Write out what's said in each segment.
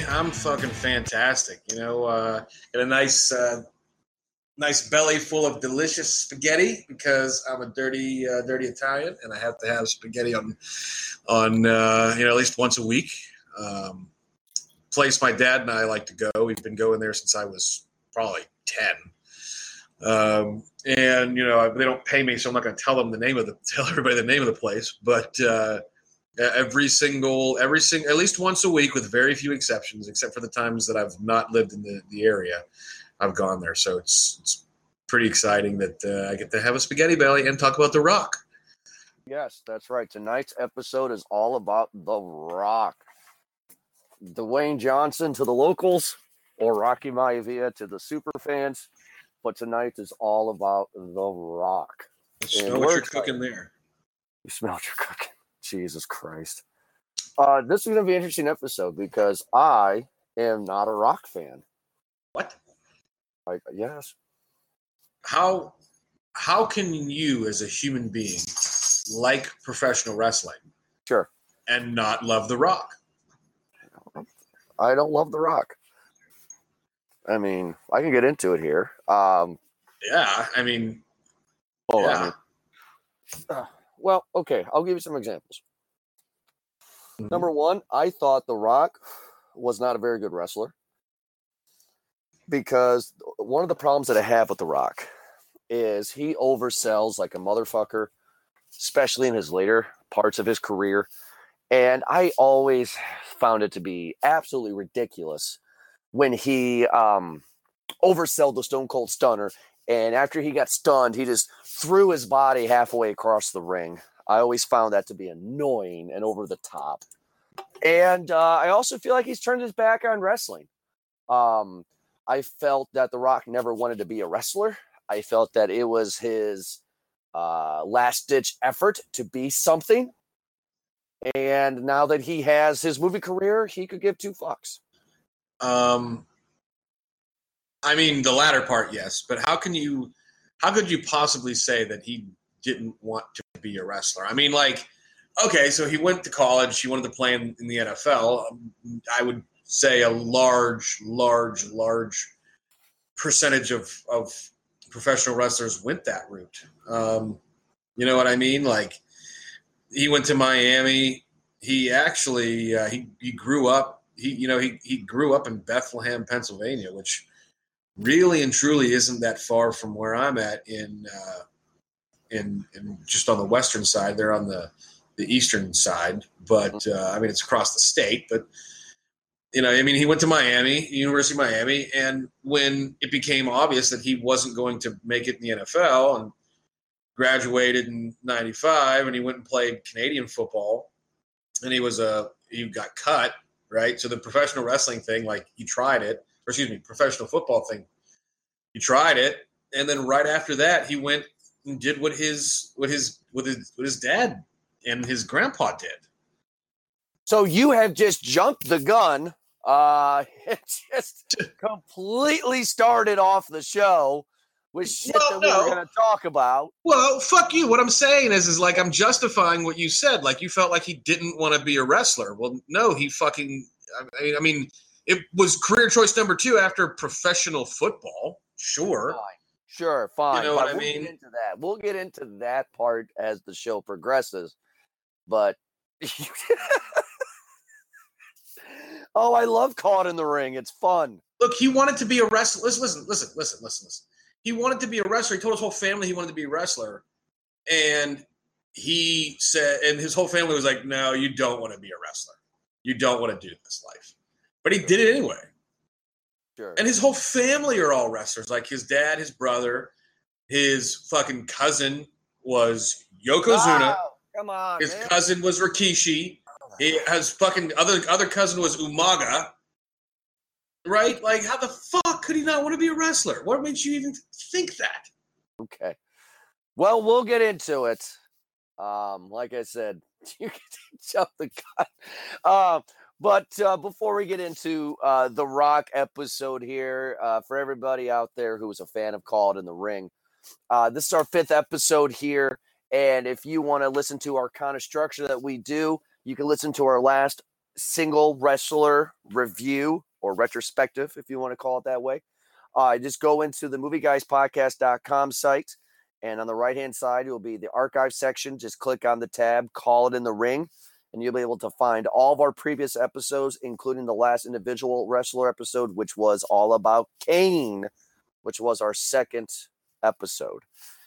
homie. I'm fucking fantastic. You know, uh, got a nice, uh, nice belly full of delicious spaghetti because I'm a dirty, uh, dirty Italian, and I have to have spaghetti on, on uh, you know, at least once a week. Um, place my dad and I like to go. We've been going there since I was probably ten. Um, and you know they don't pay me, so I'm not going to tell them the name of the tell everybody the name of the place. But uh, every single every single at least once a week, with very few exceptions, except for the times that I've not lived in the, the area, I've gone there. So it's it's pretty exciting that uh, I get to have a spaghetti belly and talk about The Rock. Yes, that's right. Tonight's episode is all about The Rock. Dwayne Johnson to the locals, or Rocky Maivia to the super fans. But tonight is all about The Rock. I smell what you're cooking there. You smell what you're cooking. Jesus Christ. Uh, this is going to be an interesting episode because I am not a rock fan. What? Like, yes. How how can you, as a human being, like professional wrestling Sure. and not love The Rock? I don't love The Rock. I mean, I can get into it here. Um, Yeah, I mean, on. yeah. Uh, well, okay, I'll give you some examples. Mhm. Number one, I thought The Rock was not a very good wrestler because one of the problems that I have with The Rock is he oversells like a motherfucker, especially in his later parts of his career. And I always found it to be absolutely ridiculous when he um, oversold the Stone Cold Stunner. And after he got stunned, he just threw his body halfway across the ring. I always found that to be annoying and over the top. And uh, I also feel like he's turned his back on wrestling. Um, I felt that The Rock never wanted to be a wrestler. I felt that it was his uh, last ditch effort to be something. And now that he has his movie career, he could give two fucks. Um, I mean, the latter part, yes. But how can you? How could you possibly say that he didn't want to be a wrestler? I mean, like, okay, so he went to college. He wanted to play in, in the NFL. I would say a large, large, large percentage of of professional wrestlers went that route. Um, you know what I mean? Like, he went to Miami. He actually uh, he he grew up. He you know he he grew up in Bethlehem, Pennsylvania, which really and truly isn't that far from where I'm at in uh, in in just on the western side. They're on the the eastern side, but uh, I mean it's across the state. But you know, I mean, he went to Miami, University of Miami, and when it became obvious that he wasn't going to make it in the NFL and graduated in 95 and he went and played Canadian football and he was a he got cut right so the professional wrestling thing like he tried it or excuse me professional football thing he tried it and then right after that he went and did what his what his what his what his dad and his grandpa did So you have just jumped the gun. Uh, it just completely started off the show with shit Well, that we no. were going to talk about. well fuck you what i'm saying is is like i'm justifying what you said like you felt like he didn't want to be a wrestler well no he fucking i mean, I mean it was career choice number two after professional football sure Fine. Sure, fine. You know what I we'll mean? Get into that. We'll get into that part as the show progresses. But oh, I love caught in the ring. It's fun. Look, he wanted to be a wrestler. Listen, listen, listen, listen, listen, listen. He wanted to be a wrestler. He told his whole family he wanted to be a wrestler. And he said, and his whole family was like, no, you don't want to be a wrestler. You don't want to do this life. But he did it anyway. Sure. And his whole family are all wrestlers. Like his dad, his brother, his fucking cousin was Yokozuna. Wow, come on, His man. cousin was Rikishi. He, has fucking other other cousin was Umaga. Right? Like, how the fuck could he not want to be a wrestler? What makes you even think that? Okay. Well, we'll get into it. Um, like I said, you can jump the gun. Um, But uh, before we get into uh, the Rock episode here, uh, for everybody out there who is a fan of Call It in the Ring, uh, this is our fifth episode here. And if you want to listen to our kind of structure that we do, you can listen to our last single wrestler review or retrospective, if you want to call it that way. Uh, just go into the movieguyspodcast.com site. And on the right hand side, it will be the archive section. Just click on the tab, call it in the ring, and you'll be able to find all of our previous episodes, including the last individual wrestler episode, which was all about Kane, which was our second episode.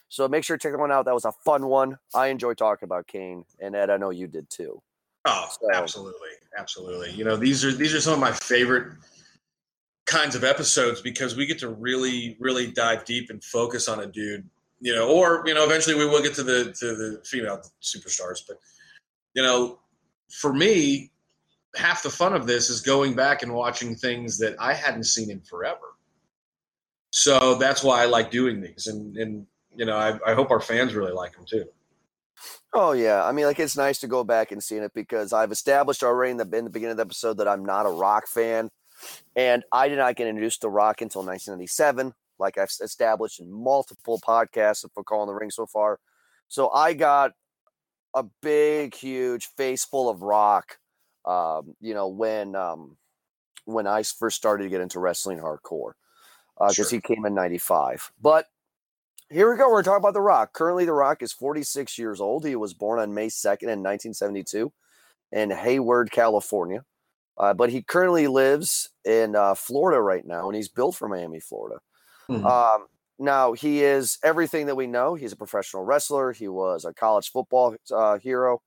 So make sure to check that one out. That was a fun one. I enjoy talking about Kane, and Ed, I know you did too. Oh, so, absolutely, absolutely. You know, these are these are some of my favorite kinds of episodes because we get to really, really dive deep and focus on a dude. You know, or you know, eventually we will get to the to the female superstars, but you know, for me, half the fun of this is going back and watching things that I hadn't seen in forever. So that's why I like doing these, and and you know, I, I hope our fans really like them too. Oh yeah, I mean, like it's nice to go back and see it because I've established already in the in the beginning of the episode that I'm not a rock fan, and I did not get introduced to rock until 1997, like I've established in multiple podcasts for Calling the Ring so far. So I got a big, huge face full of rock. Um, you know, when um, when I first started to get into wrestling hardcore, because uh, sure. he came in '95. But here we go. We're talking about The Rock. Currently, The Rock is 46 years old. He was born on May 2nd in 1972 in Hayward, California. Uh, but he currently lives in uh, Florida right now, and he's built for Miami, Florida. Mm-hmm. Um, now, he is everything that we know. He's a professional wrestler. He was a college football uh, hero,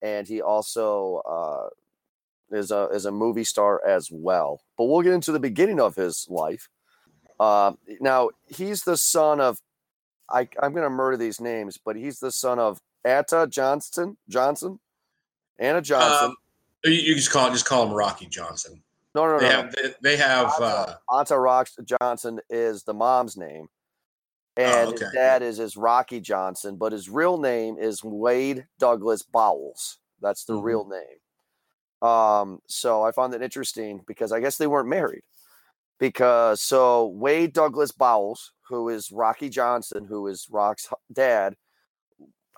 and he also uh, is a is a movie star as well. But we'll get into the beginning of his life. Uh, now, he's the son of I, I'm going to murder these names, but he's the son of Ata Johnston, Johnson, Anna Johnson. Um, you, just call just call him Rocky Johnson. No, no, they no. Have, they, they have Ata, uh, Rock Johnson is the mom's name, and oh, okay. his dad is is Rocky Johnson, but his real name is Wayde Douglas Bowles. That's the mm-hmm. real name. Um, so I found that interesting because I guess they weren't married. Because so Wayde Douglas Bowles, who is Rocky Johnson, who is Rock's dad.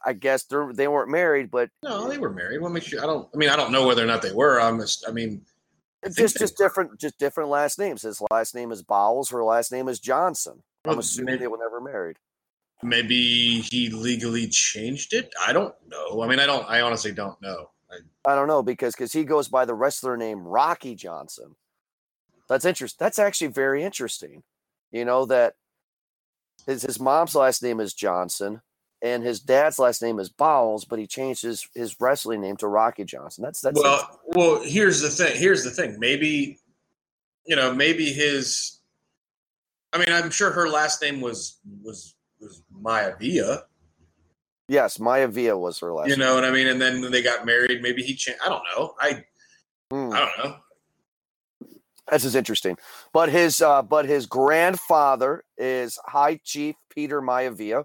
I guess they they weren't married, but no, they were married. Well, make sure I don't. I mean, I don't know whether or not they were. I'm just. I mean, I just just were. different, just different last names. His last name is Bowles. Her last name is Johnson. I'm assuming they were never married. Maybe he legally changed it. I don't know. I mean, I don't. I honestly don't know. I, I don't know because because he goes by the wrestler name Rocky Johnson. That's interesting. That's actually very interesting. You know that his his mom's last name is Johnson, and his dad's last name is Bowles, but he changed his his wrestling name to Rocky Johnson. That's that's well. Well, here's the thing. Here's the thing. Maybe, you know, maybe his. I mean, I'm sure her last name was was was Maivia. Yes, Maivia was her last. You know name. what I mean? And then when they got married, maybe he changed. I don't know. I. Mm. I don't know. This is interesting. But his uh, but his grandfather is High Chief Peter Maivia,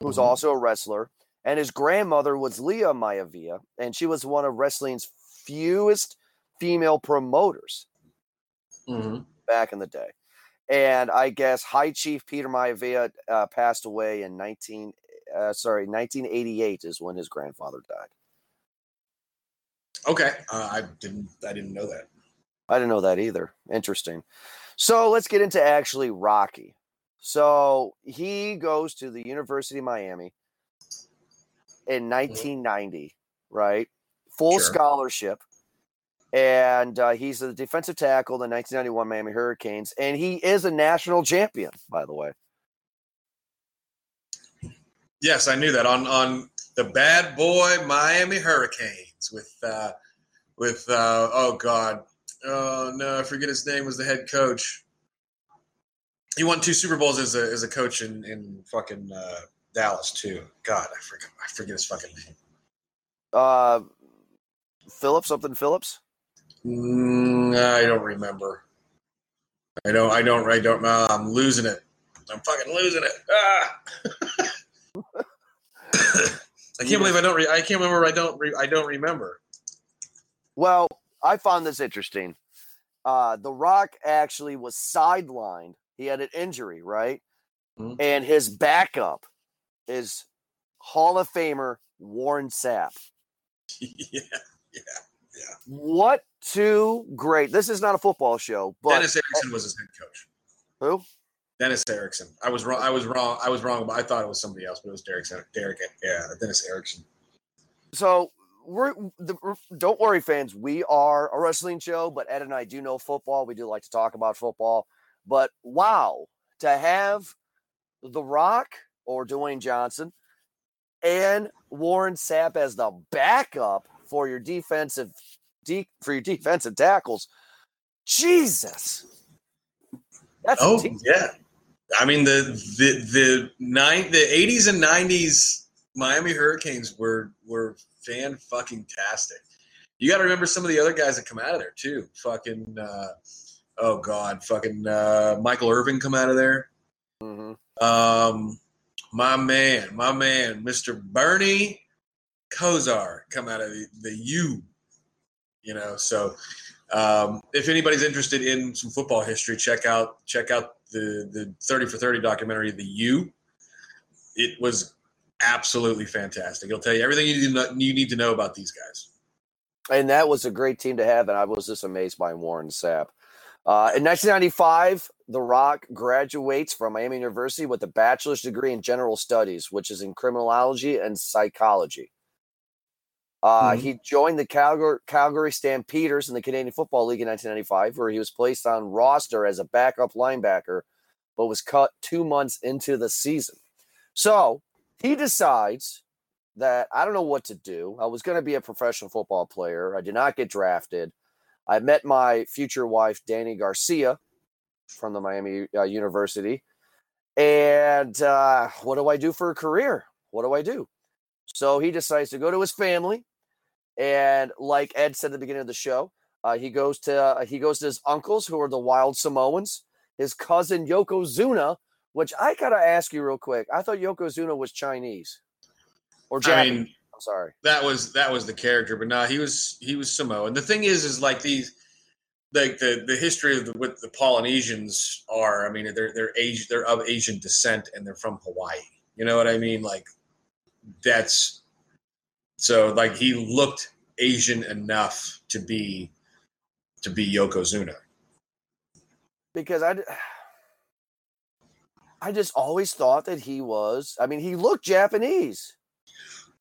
who's mm-hmm. also a wrestler, and his grandmother was Lia Maivia, and she was one of wrestling's fewest female promoters mm-hmm. back in the day. And I guess High Chief Peter Maivia uh, passed away in nineteen uh, sorry nineteen eighty eight is when his grandfather died. Okay, uh, I didn't I didn't know that. I didn't know that either. Interesting. So let's get into actually Rocky. So he goes to the University of Miami in 1990, mm-hmm. right? Full sure. scholarship. And uh, he's a defensive tackle, the 1991 Miami Hurricanes. And he is a national champion, by the way. Yes, I knew that on on the bad boy Miami Hurricanes with uh, with uh, oh god oh no, I forget his name. Was the head coach. He won two Super Bowls as a as a coach in in fucking uh, Dallas too. God, I forget I forget his fucking name. Uh, Phillips, something Phillips. Mm, I don't remember. I don't. I don't. I don't. Uh, I'm losing it. I'm fucking losing it. Ah. I can't believe I don't. Re- I can't remember. I don't. Re- I don't remember. Well, I found this interesting. Uh, the Rock actually was sidelined. He had an injury, right? Mhm. And his backup is Hall of Famer Warren Sapp. Yeah, yeah, yeah. What two great? This is not a football show, but Dennis Erickson was his head coach. who? Dennis Erickson. I was wrong. I was wrong. I was wrong. But I thought it was somebody else, but it was Derek. Derek. Yeah, Dennis Erickson. So we're the, don't worry, fans. We are a wrestling show, but Ed and I do know football. We do like to talk about football. But wow, to have The Rock or Dwayne Johnson and Warren Sapp as the backup for your defensive de- for your defensive tackles. Jesus. That's Oh yeah. I mean the the the nine the eighties and nineties Miami Hurricanes were were fan fucking tastic. You got to remember some of the other guys that come out of there too. Fucking uh, oh god, fucking uh, Michael Irvin come out of there. Mhm. Um, my man, my man, Mr. Bernie Kosar come out of the, the U. You know, so um, if anybody's interested in some football history, check out check out the the Thirty for Thirty documentary, The U. It was absolutely fantastic. It'll tell you everything you need to know, you need to know about these guys. and that was a great team to have. And I was just amazed by Warren Sapp. Uh, in 1995, The Rock graduates from Miami University with a bachelor's degree in general studies, which is in criminology and psychology. Uh, Mhm. He joined the Calgary, Calgary Stampeders in the Canadian Football League in 1995, where he was placed on roster as a backup linebacker, but was cut two months into the season. So he decides that I don't know what to do. I was going to be a professional football player. I did not get drafted. I met my future wife, Dany Garcia, from the Miami uh, University. And uh, what do I do for a career? What do I do? So he decides to go to his family, and like Ed said at the beginning of the show, uh, he goes to uh, he goes to his uncles, who are the Wild Samoans. His cousin Yokozuna, which I gotta ask you real quick. I thought Yokozuna was Chinese or I Japanese. mean, I'm sorry. that was that was the character, but no, he was he was Samoan. The thing is, is like these, like the the history of the, what the Polynesians are. I mean, they're they're Asian, they're of Asian descent, and they're from Hawaii. You know what I mean? Like that's so like he looked Asian enough to be to be Yokozuna. because I I just always thought that he was. I mean, he looked Japanese.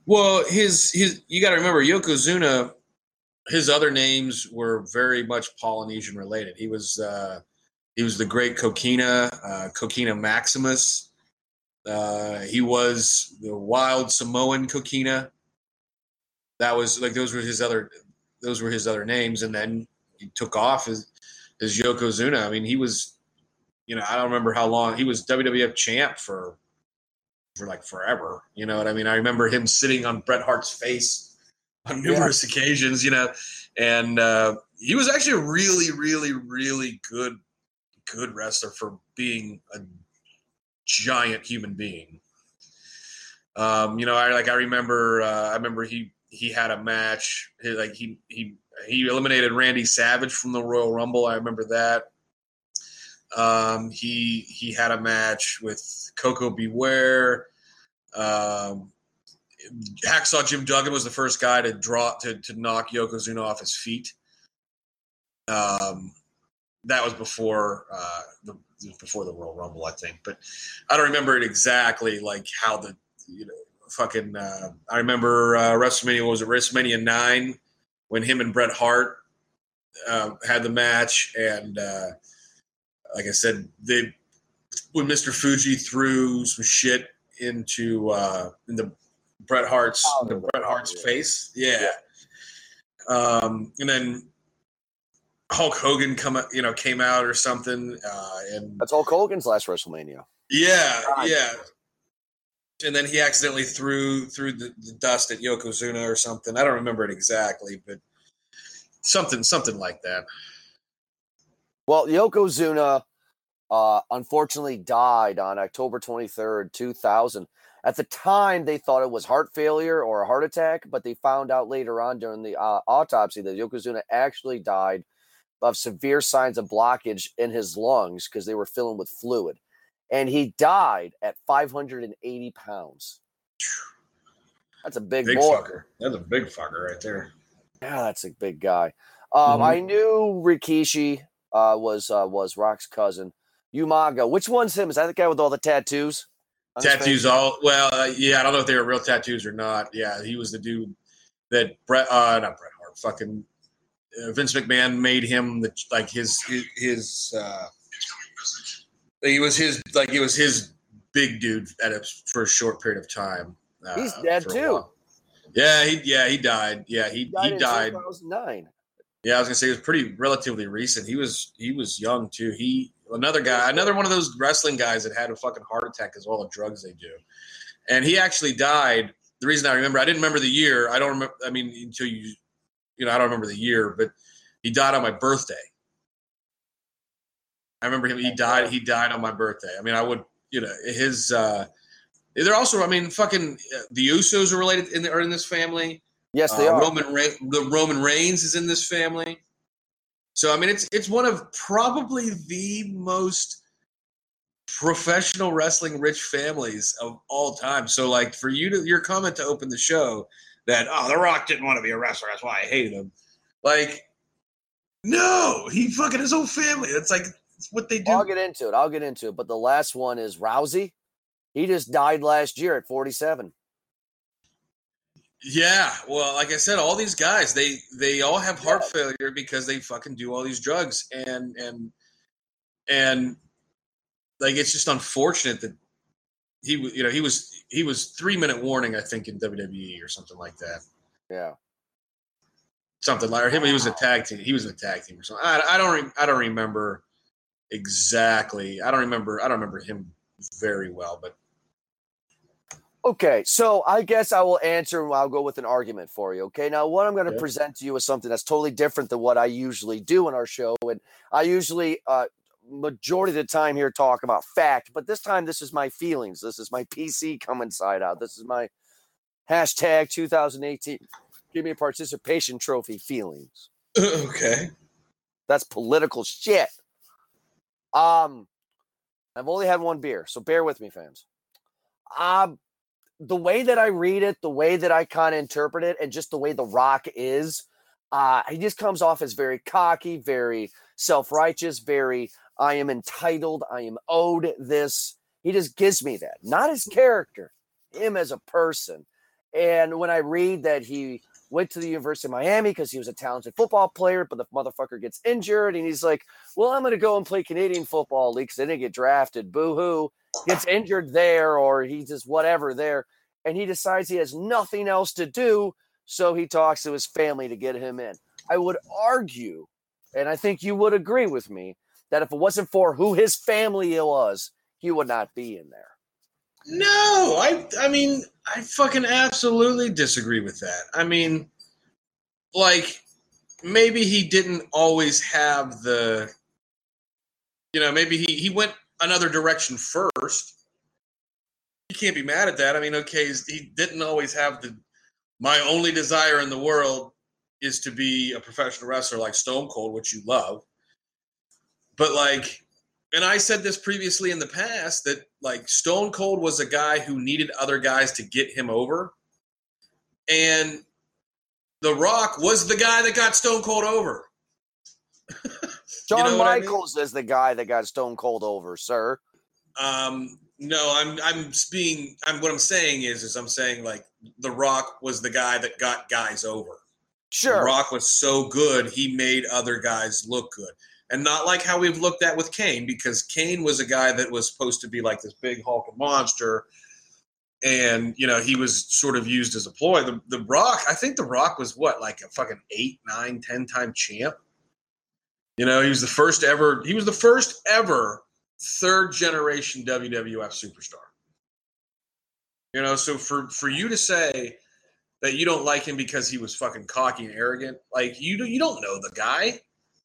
Well, his his you got to remember Yokozuna. His other names were very much Polynesian related. He was uh, he was the great Kokina, uh, Kokina Maximus. Uh, he was the wild Samoan Kokina. That was like those were his other those were his other names, and then he took off as as Yokozuna. I mean, he was, you know, I don't remember how long he was WWF champ for for like forever. You know what I mean? I remember him sitting on Bret Hart's face on Yeah. numerous occasions, you know, and uh, he was actually a really, really, really good, good wrestler for being a giant human being. Um, you know, I like I remember uh, I remember he he had a match he, like he he he eliminated Randy Savage from the Royal Rumble. I remember that. Um, he he had a match with Koko B. Ware. Um, Hacksaw Jim Duggan was the first guy to draw to, to knock Yokozuna off his feet. Um, that was before uh, the before the Royal Rumble, I think, but I don't remember it exactly like how the you know fucking. Uh, I remember uh, WrestleMania was it WrestleMania nine when him and Bret Hart uh, had the match, and uh, like I said, they when Mr. Fuji threw some shit into uh, into Bret Hart's Oh, the Bret Hart's yeah. face, yeah. Um, and then Hulk Hogan come you know came out or something, uh, and That's Hulk Hogan's last WrestleMania. yeah, yeah. And then he accidentally threw threw the, the dust at Yokozuna or something. I don't remember it exactly, but something something like that. Well, Yokozuna uh, unfortunately died on October 23rd, 2000, At the time, they thought it was heart failure or a heart attack, but they found out later on during the uh, autopsy that Yokozuna actually died of severe signs of blockage in his lungs because they were filling with fluid. And he died at 580 pounds. That's a big, Big boy. fucker. That's a big fucker right there. Yeah, that's a big guy. Um, Mhm. I knew Rikishi uh, was uh, was Rock's cousin. Umaga, which one's him? Is that the guy with all the tattoos? on his face? Tattoos all well, uh, yeah. I don't know if they were real tattoos or not. Yeah, he was the dude that Bret, uh, not Bret Hart, fucking uh, Vince McMahon made him the like his his, his uh, he was his like he was his big dude at a, for a short period of time. Uh, He's dead too. Yeah, he yeah he died. Yeah, he Died he died. 2009. Yeah, I was gonna say it was pretty relatively recent. He was he was young too. He another guy, another one of those wrestling guys that had a fucking heart attack as well the drugs they do, and he actually died. The reason I remember, I didn't remember the year. I don't remember. I mean, until you, you know, I don't remember the year, but he died on my birthday. I remember him. He died. He died on my birthday. I mean, I would, you know, his. uh They're also, I mean, fucking uh, the Usos are related in the, are in this family. Yes, they Uh, are. Roman Re- the Roman Reigns is in this family. So I mean, it's it's one of probably the most professional wrestling rich families of all time. So like for you to your comment to open the show that oh The Rock didn't want to be a wrestler, that's why I hated him. Like, no, he fucking his whole family. It's like it's what they do. I'll get into it. I'll get into it. But the last one is Rosey. He just died last year at 47. Yeah, well, like I said, all these guys they they all have heart failure because they fucking do all these drugs and and and like it's just unfortunate that he w- you know he was he was three minute warning I think in WWE or something like that Yeah. something like or him he was a tag team he was a tag team or something I, I don't re- I don't remember exactly I don't remember I don't remember him very well but Okay, so I guess I will answer. and I'll go with an argument for you. Okay, now what I'm going to Yeah. present to you is something that's totally different than what I usually do in our show, and I usually, uh, majority of the time here, talk about fact. But this time, this is my feelings. This is my PC coming side out. This is my hashtag 2018. Give me a participation trophy feelings. okay That's political shit. Um, I've only had one beer, so bear with me, fans. Um, the way that I read it, the way that I kind of interpret it, and just the way The Rock is, uh, he just comes off as very cocky, very self-righteous, very I am entitled, I am owed this. He just gives me that, not his character, him as a person. And when I read that he went to the University of Miami because he was a talented football player, but the motherfucker gets injured, and he's like, "Well, I'm going to go and play Canadian Football League because I didn't get drafted." Boo hoo! Gets injured there, or he just whatever there, and he decides he has nothing else to do, so he talks to his family to get him in. I would argue, and I think you would agree with me, that if it wasn't for who his family was, he would not be in there. No, I I mean I fucking absolutely disagree with that. I mean like maybe he didn't always have the you know, maybe he he went another direction first. You can't be mad at that. I mean, okay, he didn't always have the my only desire in the world is to be a professional wrestler like Stone Cold, which you love. But like and I said this previously in the past that like Stone Cold was a guy who needed other guys to get him over. And The Rock was the guy that got Stone Cold over. Shawn know what I mean? Michaels is the guy that got Stone Cold over, sir. Um, no, I'm I'm being I'm what I'm saying is is I'm saying like The Rock was the guy that got guys over. Sure. The Sure. Rock was so good, he made other guys look good. And not like how we've looked at with Kane, because Kane was a guy that was supposed to be like this big hulking monster. And, you know, he was sort of used as a ploy. The, the Rock, I think The Rock was what, like a fucking eight, nine, ten time champ? You know, he was the first ever, he was the first ever third generation WWF superstar. You know, so for for you to say that you don't like him because he was fucking cocky and arrogant, like you do, you don't know the guy.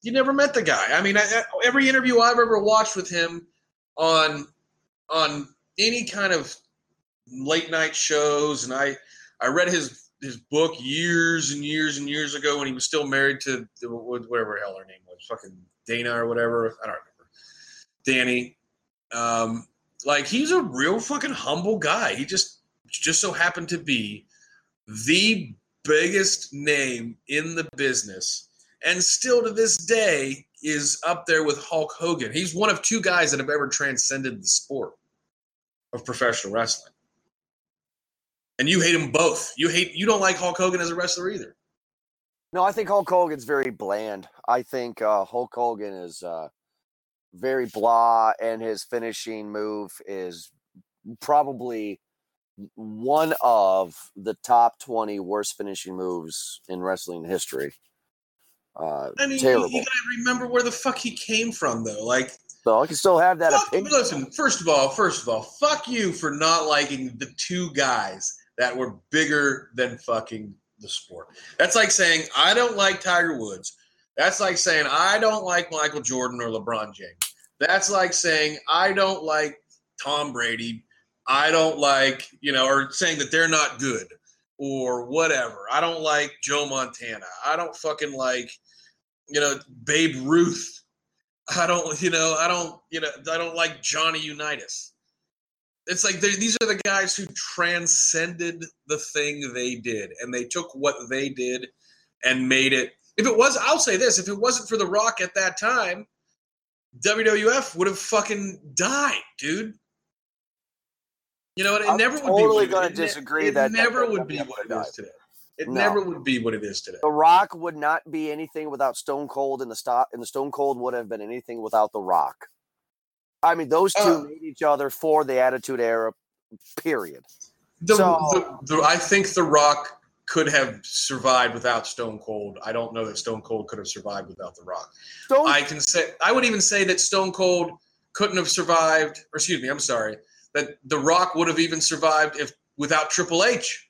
You never met the guy. I mean, I, every interview I've ever watched with him on on any kind of late night shows, and I I read his his book years and years and years ago when he was still married to whatever hell her name was, fucking Dana or whatever. I don't remember. Dany. Um, like he's a real fucking humble guy. He just just so happened to be the biggest name in the business, and still to this day is up there with Hulk Hogan. He's one of two guys that have ever transcended the sport of professional wrestling. And you hate them both. You hate you don't like Hulk Hogan as a wrestler either. No, I think Hulk Hogan's very bland. I think uh, Hulk Hogan is uh, very blah, and his finishing move is probably one of the top 20 worst finishing moves in wrestling history. Uh, I mean, terrible. you, you gotta remember where the fuck he came from, though. Like, so I can still have that fuck, opinion. Listen, first of all, first of all, fuck you for not liking the two guys that were bigger than fucking the sport. That's like saying I don't like Tiger Woods. That's like saying I don't like Michael Jordan or LeBron James. That's like saying I don't like Tom Brady. I don't like, you know, or saying that they're not good or whatever. I don't like Joe Montana. I don't fucking like you know, Babe Ruth. I don't, you know, I don't, you know, I don't like Johnny Unitas. It's like these are the guys who transcended the thing they did, and they took what they did and made it. If it was, I'll say this: if it wasn't for The Rock at that time, WWF would have fucking died, dude. You know, it I'm never totally would be. going to disagree it that never that would be what it is today. It No. never would be what it is today. The Rock would not be anything without Stone Cold, and the stop and the Stone Cold would have been anything without The Rock. I mean, those two Uh, made each other for the Attitude Era. Period. The, So- the, the, I think The Rock could have survived without Stone Cold. I don't know that Stone Cold could have survived without The Rock. Stone I can say I would even say that Stone Cold couldn't have survived. Or excuse me, I'm sorry. That The Rock would have even survived if without Triple H.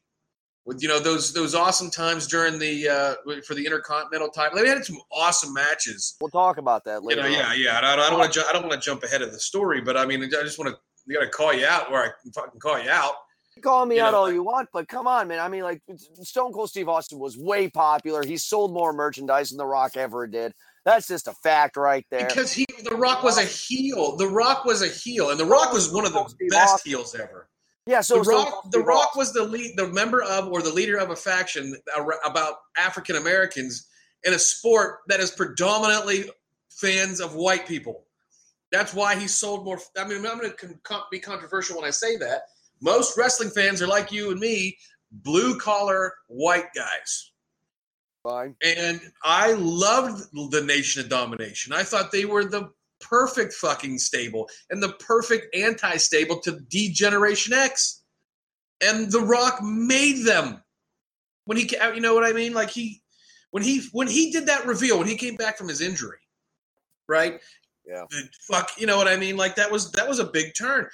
With you know those those awesome times during the uh, for the Intercontinental title, they had some awesome matches. We'll talk about that You later. know, yeah, yeah. I don't, I don't want to. I don't want to jump ahead of the story, but I mean, I just want to. You got to call you out where I can fucking call you out. Call me You out know, all you want, but come on, man. I mean, like Stone Cold Steve Austin was way popular. He sold more merchandise than The Rock ever did. That's just a fact right there. Because he, The Rock was a heel. The Rock was a heel, and The Rock was one of the Steve best Austin. heels ever. Yeah, so the Rock, Cold the Rock was the lead, the member of or the leader of a faction about African Americans in a sport that is predominantly fans of white people. That's why he sold more. I mean, I'm going to be controversial when I say that. Most wrestling fans are like you and me, blue collar white guys. fine. And I loved the Nation of Domination. I thought they were the perfect fucking stable and the perfect anti stable to D-Generation X. And The Rock made them. When he, you know what I mean? Like he, when he, when he did that reveal, when he came back from his injury, right? Yeah. The fuck, you know what I mean? Like that was that was a big turn.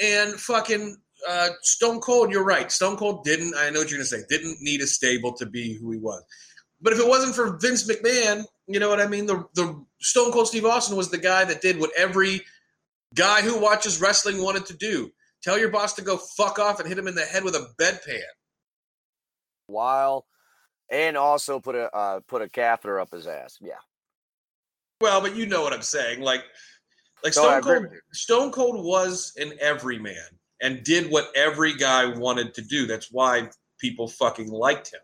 And fucking uh, Stone Cold, you're right. Stone Cold didn't. I know what you're gonna say. Didn't need a stable to be who he was. But if it wasn't for Vince McMahon, you know what I mean. The the Stone Cold Steve Austin was the guy that did what every guy who watches wrestling wanted to do. Tell your boss to go fuck off and hit him in the head with a bedpan. While and also put a uh, put a catheter up his ass. Yeah. Well, but you know what I'm saying. Like, like No, Stone Cold. Stone Cold was an everyman and did what every guy wanted to do. That's why people fucking liked him.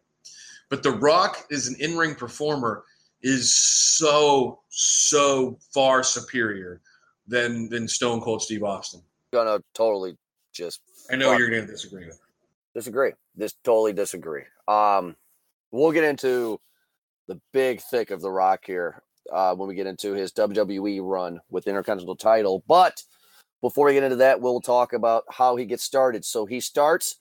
But The Rock is an in-ring performer is so so far superior than than Stone Cold Steve Austin. Gonna totally just I know you're to disagree with. disagree. Just totally disagree. Um, we'll get into the big thick of the rock here uh, when we get into his WWE run with the Intercontinental title. But before we get into that, we'll talk about how he gets started. So he starts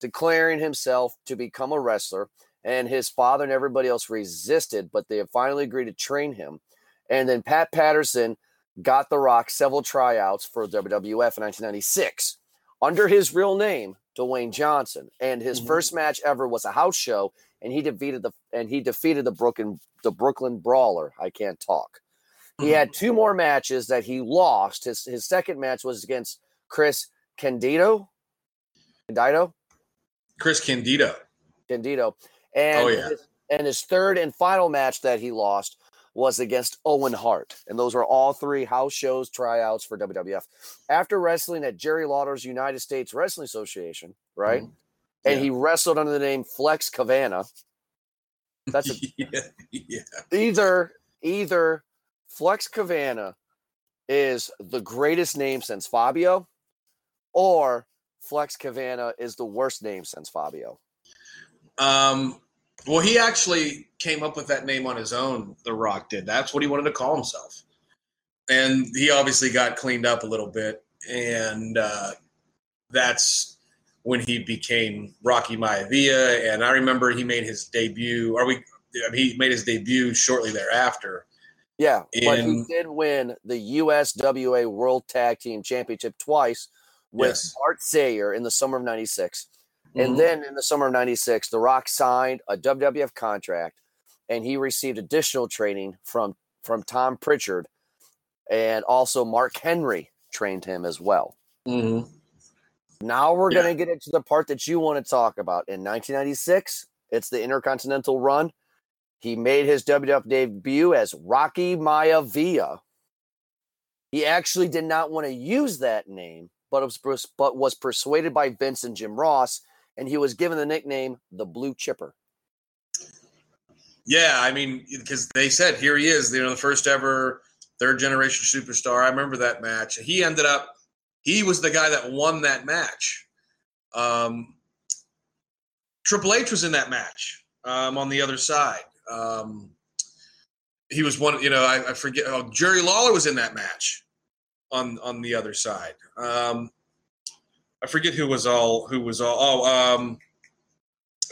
declaring himself to become a wrestler, and his father and everybody else resisted, but they have finally agreed to train him. And then Pat Patterson got The Rock several tryouts for WWF in 1996 under his real name, Dwayne Johnson. And his Mhm. first match ever was a house show, and he defeated the and he defeated the Brooklyn the Brooklyn Brawler. I can't talk. He had two more matches that he lost. His his second match was against Chris Candido. Candido, Chris Candido. Candido, and Oh, yeah. his, and his third and final match that he lost was against Owen Hart, and those were all three house shows tryouts for WWF. After wrestling at Jerry Lawler's United States Wrestling Association, right, Mhm. and he wrestled under the name Flex Kavana. That's a, yeah, yeah. either either Flex Kavana is the greatest name since Fabio, or Flex Kavana is the worst name since Fabio. Um, well, he actually came up with that name on his own. The Rock did. That's what he wanted to call himself, and he obviously got cleaned up a little bit, and uh, that's when he became Rocky Maivia. And I remember he made his debut. Are we? He made his debut shortly thereafter. Yeah, but he did win the USWA World Tag Team Championship twice with Yes. Bart Sawyer in the summer of '96. And then in the summer of 96, The Rock signed a WWF contract and he received additional training from, from Tom Pritchard and also Mark Henry trained him as well. Mhm. Now we're Yeah. going to get into the part that you want to talk about. In 1996, it's the Intercontinental run. He made his WWF debut as Rocky Maya Maivia. He actually did not want to use that name, but was, but was persuaded by Vince and Jim Ross, and he was given the nickname the Blue Chipper. Yeah, I mean, because they said here he is, you know, the first ever third generation superstar. I remember that match. He ended up, he was the guy that won that match. Um, Triple H was in that match um, on the other side. Um, he was one, you know, I, I forget. Oh, Jerry Lawler was in that match on on the other side. Um, I forget who was all who was all. Oh, um,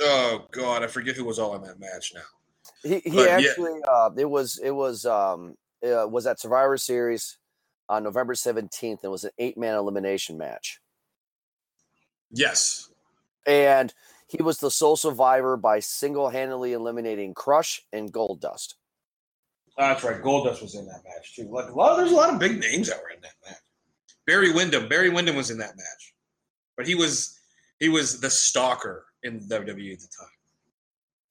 oh God, I forget who was all in that match now. He, he But, yeah. actually, uh, it was it was um, uh, was at Survivor Series on November 17th. It was an eight man elimination match. Yes. and he was the sole survivor by single-handedly eliminating Crush and Goldust. That's right. Goldust was in that match too. Like a lot, there's a lot of big names that were in that match. Barry Windham. Barry Windham was in that match, but he was he was the stalker in WWE at the time.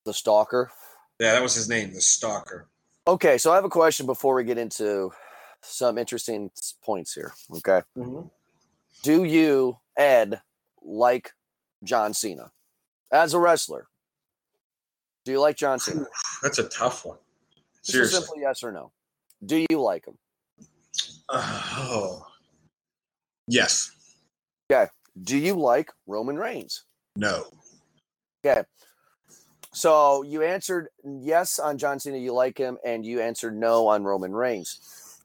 The Stalker. Yeah, that was his name, the stalker. Okay, so I have a question before we get into some interesting points here. Okay, mm-hmm. do you Ed like John Cena as a wrestler? Do you like John Cena? That's a tough one. Just a Seriously. simple yes or no. Do you like him? Uh, oh. Yes. Do you like Roman Reigns? No. Okay. So you answered yes on John Cena, you like him, and you answered no on Roman Reigns.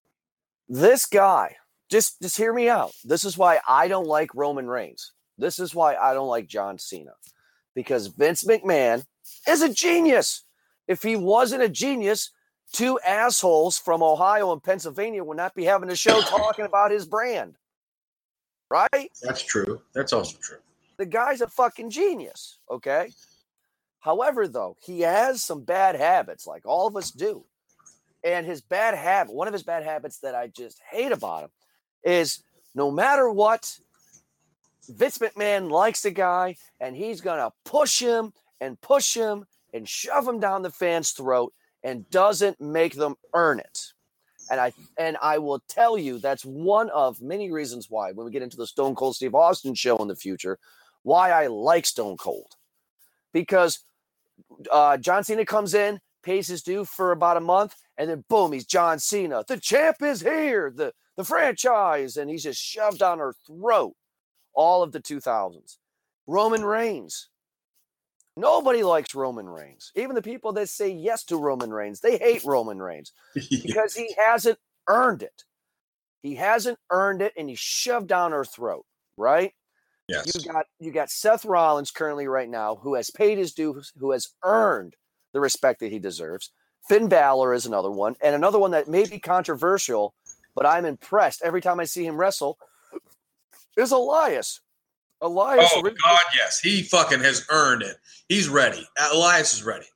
This guy, just just hear me out. This is why I don't like Roman Reigns. This is why I don't like John Cena. Because Vince McMahon is a genius. If he wasn't a genius, two assholes from Ohio and Pennsylvania would not be having a show talking about his brand. Right? That's true. That's also true. the guy's a fucking genius. Okay. However, though, he has some bad habits, like all of us do. And his bad habit, one of his bad habits that I just hate about him is no matter what, Vince McMahon likes the guy and he's going to push him and push him and shove him down the fan's throat and doesn't make them earn it. And I and I will tell you that's one of many reasons why when we get into the Stone Cold Steve Austin show in the future, why I like Stone Cold. Because uh, John Cena comes in, pays his due for about a month, and then boom, he's John Cena. The champ is here, the the franchise, and he's just shoved down our throat all of the 2000s. Roman Reigns. Nobody likes Roman Reigns. Even the people that say yes to Roman Reigns, they hate Roman Reigns because he hasn't earned it. He hasn't earned it, and he's shoved down our throat, right? yes. You got you got Seth Rollins currently right now, who has paid his dues, who has earned the respect that he deserves. Finn Balor is another one, and another one that may be controversial, but I'm impressed every time I see him wrestle. Is Elias? Elias, Oh God, yes. He fucking has earned it. He's ready. Elias is ready.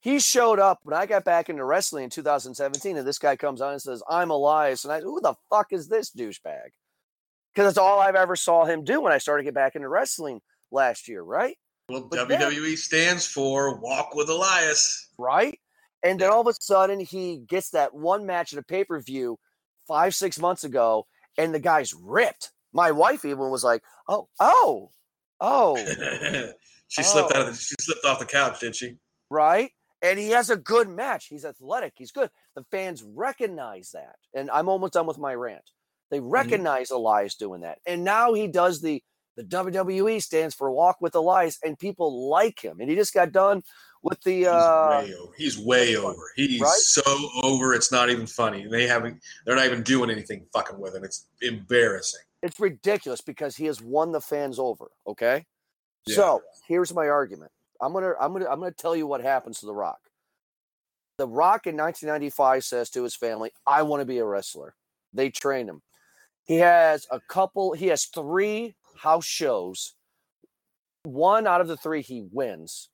he showed up when I got back into wrestling in 2017, and this guy comes on and says, "I'm Elias," and I, who the fuck is this douchebag? because that's all I've ever saw him do when I started to get back into wrestling last year, right? Well, But WWE then- stands for Walk with Elias. Right? And then all of a sudden he gets that one match at a pay per view five, six months ago, and the guy's ripped. My wife even was like, "Oh, oh, oh." she slipped out of Oh. the, she slipped off the couch, did she? right? And he has a good match. He's athletic. He's good. The fans recognize that. And I'm almost done with my rant. They recognize Elias doing that. And now he does the the WWE stands for Walk with Elias, and people like him. And he just got done with the He's uh way over. He's way over. He's Right? so over. It's not even funny. They haven't. They're not even doing anything fucking with him. It's embarrassing. It's ridiculous because he has won the fans over. Okay. Yeah. So here's my argument. I'm gonna I'm gonna I'm gonna tell you what happens to The Rock. The Rock in 1995 says to his family, "I want to be a wrestler." They train him. He has a couple. He has three house shows. One out of the three he wins,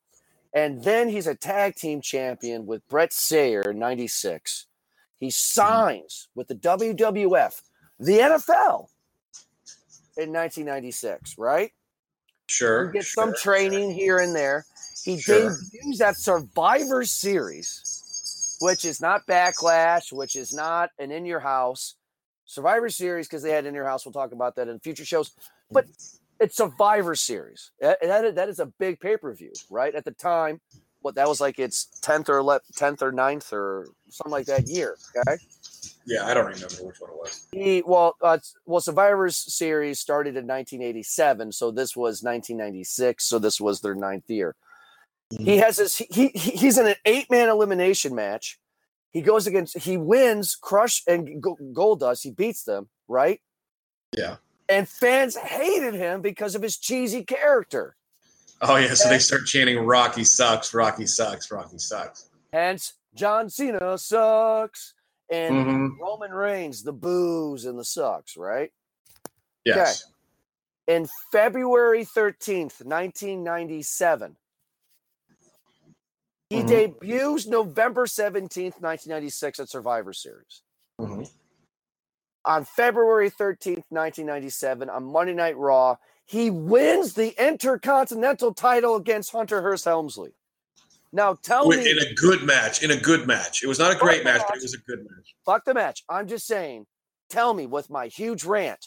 and then he's a tag team champion with Bart Sawyer in '96. He mm. signs with the WWF, the NFL, in 1996. Right? Sure. He gets sure, some training here and there. He Sure. debuts at Survivor Series, which is not Backlash, which is not an In Your House. Survivor Series, because they had In Your House. We'll talk about that in future shows. But it's Survivor Series. That, that is, that is a big pay per view, right? At the time, what that was like its 10th or 11th, 10th or 9th or something like that year. Okay. Yeah, I don't remember which one it was. He well, uh, well, Survivor's series started in 1987, so this was 1996, so this was their ninth year. He has his he, he he's in an eight man elimination match. He goes against he wins Crush and Go- Goldust. He beats them right, Yeah. and fans hated him because of his cheesy character. Oh yeah. So they start chanting "Rocky sucks, Rocky sucks, Rocky sucks." Hence, John Cena sucks, and Mhm. Roman Reigns the boos and the sucks. Right. Yes. in February 13th, 1997. He Mhm. debuts November 17th, 1996 at Survivor Series. Mhm. On February 13th, 1997, on Monday Night Raw, he wins the Intercontinental title against Hunter Hearst Helmsley. Now tell Wi- me, In a good match. In a good match. It was not a great Fuck match, but it was a good match. fuck the match. I'm just saying, tell me with my huge rant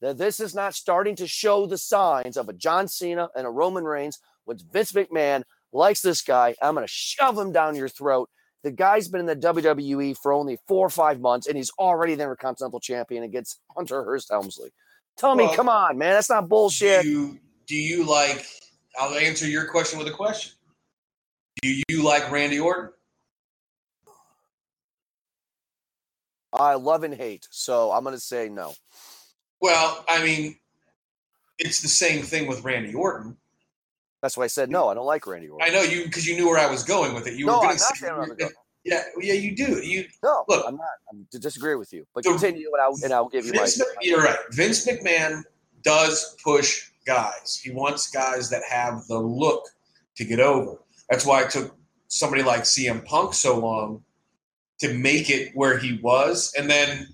that this is not starting to show the signs of a John Cena and a Roman Reigns, which Vince McMahon likes this guy. I'm going to shove him down your throat. The guy's been in the WWE for only four or five months, and he's already the Intercontinental Champion against Hunter Hearst Helmsley. Tell me, Well, come on, man. That's not bullshit. Do you, do you like? I'll answer your question with a question. Do you like Randy Orton? I love and hate. So I'm going to say no. Well, I mean, it's the same thing with Randy Orton. That's why I said no. I don't like Randy Orton. I know you because you knew where I was going with it. You no, were going to I'm going. Yeah, yeah, you do. You No, Look. I'm not. I'm to disagree with you. But The- continue, and I'll, and I'll give you my. Vince, Mc- you're right. Vince McMahon does push guys. He wants guys that have the look to get over. That's why it took somebody like CM Punk so long to make it where he was. And then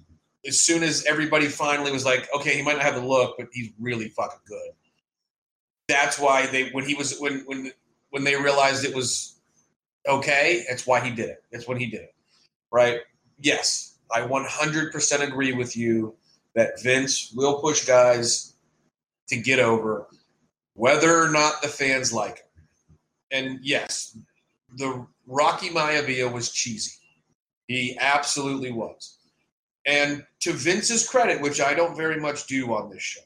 as soon as everybody finally was like, okay, he might not have the look, but he's really fucking good. That's why they when he was when when when they realized it was okay, that's why he did it. That's when he did it. Right? Yes, I 100% agree with you that Vince will push guys to get over whether or not the fans like him. And yes, the Rocky Maivia was cheesy. He absolutely was. And to Vince's credit, which I don't very much do on this show,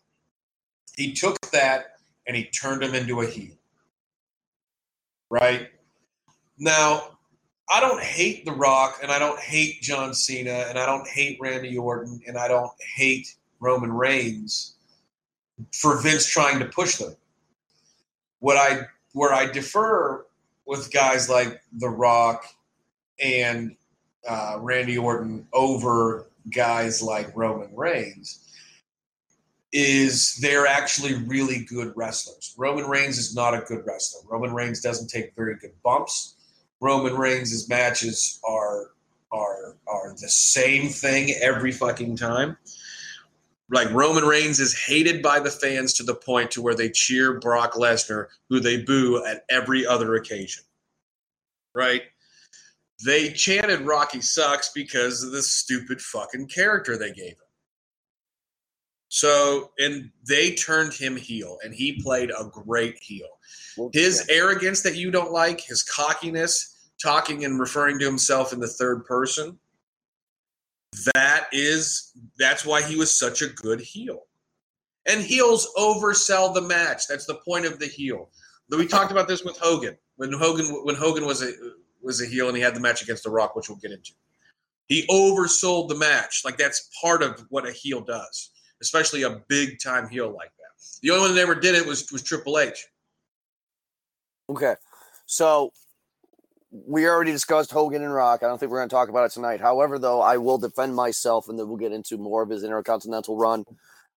he took that and he turned him into a heel. Right? Now, I don't hate The Rock and I don't hate John Cena and I don't hate Randy Orton and I don't hate Roman Reigns for Vince trying to push them. What I where I defer with guys like The Rock and uh, Randy Orton over guys like Roman Reigns is they're actually really good wrestlers. Roman Reigns is not a good wrestler. Roman Reigns doesn't take very good bumps. Roman Reigns' matches are are are the same thing every fucking time. Like Roman Reigns is hated by the fans to the point to where they cheer Brock Lesnar, who they boo at every other occasion. Right? They chanted Rocky sucks because of the stupid fucking character they gave him. So, and they turned him heel, and he played a great heel. His arrogance that you don't like, his cockiness, talking and referring to himself in the third person, that is that's why he was such a good heel. And heels oversell the match. That's the point of the heel. We talked about this with Hogan when Hogan when Hogan was a was a heel and he had the match against The Rock, which we'll get into. He oversold the match. Like that's part of what a heel does, especially a big time heel like that. The only one that ever did it was was Triple H. Okay, so we already discussed Hogan and Rock. I don't think we're going to talk about it tonight. However, though, I will defend myself, and then we'll get into more of his intercontinental run.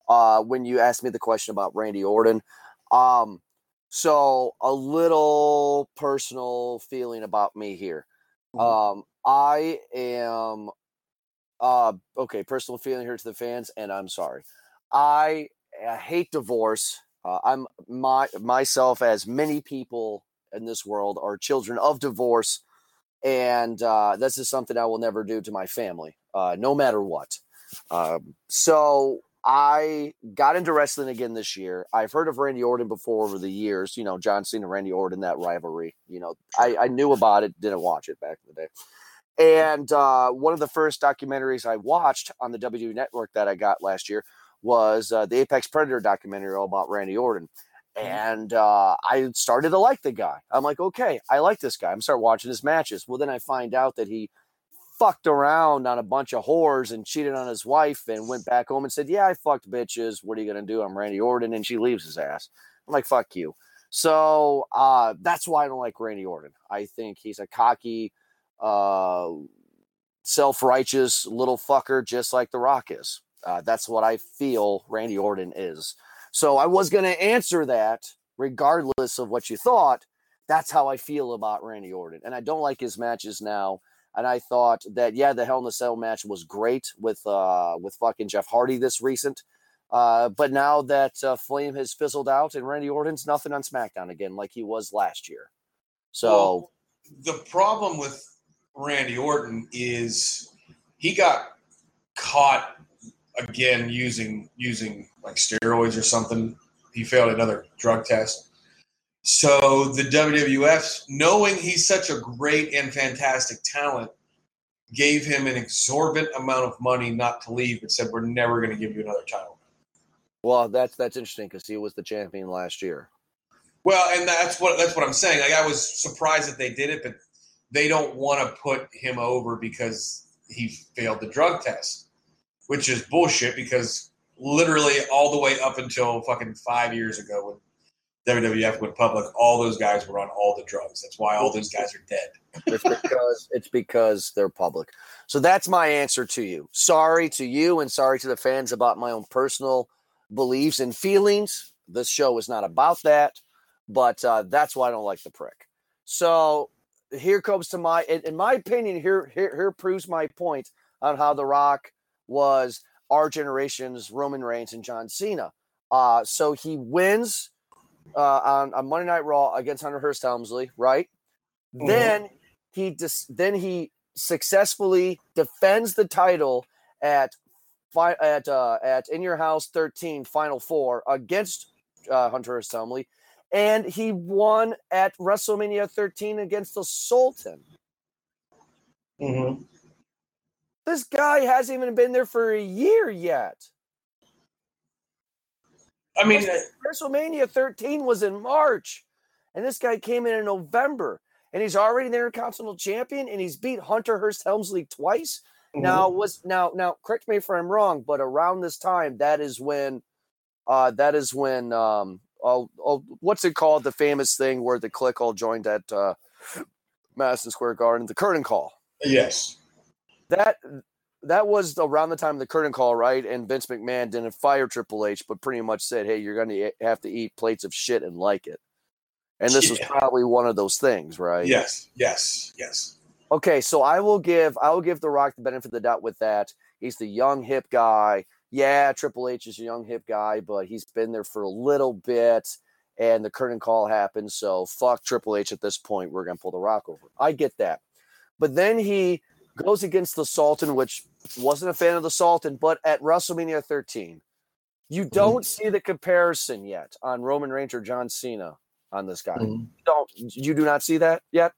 Uh, when you asked me the question about Randy Orton, um, so a little personal feeling about me here. Mm-hmm. Um, I am uh, okay. Personal feeling here to the fans, and I'm sorry. I, I hate divorce. Uh, I'm my myself as many people in this world are children of divorce, and uh, this is something I will never do to my family, uh, no matter what. Um, so I got into wrestling again this year. I've heard of Randy Orton before over the years. You know, John Cena, Randy Orton, that rivalry. You know, I, I knew about it, didn't watch it back in the day. And uh, one of the first documentaries I watched on the WWE Network that I got last year was uh, the Apex Predator documentary all about Randy Orton. Mm-hmm. And uh, I started to like the guy. I'm like, okay, I like this guy. I'm start watching his matches. Well, then I find out that he fucked around on a bunch of whores and cheated on his wife and went back home and said, Yeah, I fucked bitches. What are you gonna do? I'm Randy Orton, and she leaves his ass. I'm like, fuck you. So uh, that's why I don't like Randy Orton. I think he's a cocky, uh, self-righteous little fucker, just like The Rock is. Uh, that's what I feel Randy Orton is. So I was going to answer that regardless of what you thought. That's how I feel about Randy Orton. And I don't like his matches now. And I thought that, yeah, the Hell in the Cell match was great with uh with fucking Jeff Hardy this recent. Uh, but now that uh, Flame has fizzled out and Randy Orton's nothing on SmackDown again like he was last year. So well, the problem with Randy Orton is he got caught again using using like steroids or something. He failed another drug test. So the WWF, knowing he's such a great and fantastic talent, gave him an exorbitant amount of money not to leave, but said, "We're never going to give you another title." Well, that's that's interesting because he was the champion last year. Well, and that's what that's what I'm saying. Like I was surprised that they did it, but they don't want to put him over because he failed the drug test, which is bullshit. Because literally all the way up until fucking five years ago when WWF went public, all those guys were on all the drugs. That's why all those guys are dead. it's because it's because they're public. So that's my answer to you. Sorry to you and sorry to the fans about my own personal beliefs and feelings. This show is not about that, but uh, that's why I don't like the prick. So here comes to my, in, in my opinion, here, here here proves my point on how The Rock was our generation's Roman Reigns and John Cena. Uh, so he wins uh, on, on Monday Night Raw against Hunter Hearst Helmsley, right? Mm-hmm. Then he dis- then he successfully defends the title at fi- at uh, at In Your House 13 Final Four against uh, Hunter Hearst Helmsley, and he won at WrestleMania 13 against the Sultan. Mm-hmm. This guy hasn't even been there for a year yet. I mean, WrestleMania 13 was in March, and this guy came in in November, and he's already the Intercontinental Champion, and he's beat Hunter Hearst Helmsley twice. Mm-hmm. Now was now now correct me if I'm wrong, but around this time, that is when, uh, that is when um, what's it called? The famous thing where the Kliq all joined at uh, Madison Square Garden, the curtain call. Yes that that was around the time of the curtain call, right? And Vince McMahon didn't fire Triple H, but pretty much said, "Hey, you're going to have to eat plates of shit and like it." And this yeah. was probably one of those things, right? Yes, yes, yes. Okay, so I will give I will give The Rock the benefit of the doubt with that. He's the young hip guy. yeah, Triple H is a young hip guy, but he's been there for a little bit, and the curtain call happened. So fuck Triple H at this point. We're gonna pull the Rock over. I get that, but then he goes against the Sultan, which wasn't a fan of the Sultan, but at WrestleMania 13, you don't see the comparison yet on Roman Reigns or John Cena on this guy. Mhm. Don't you do not see that yet?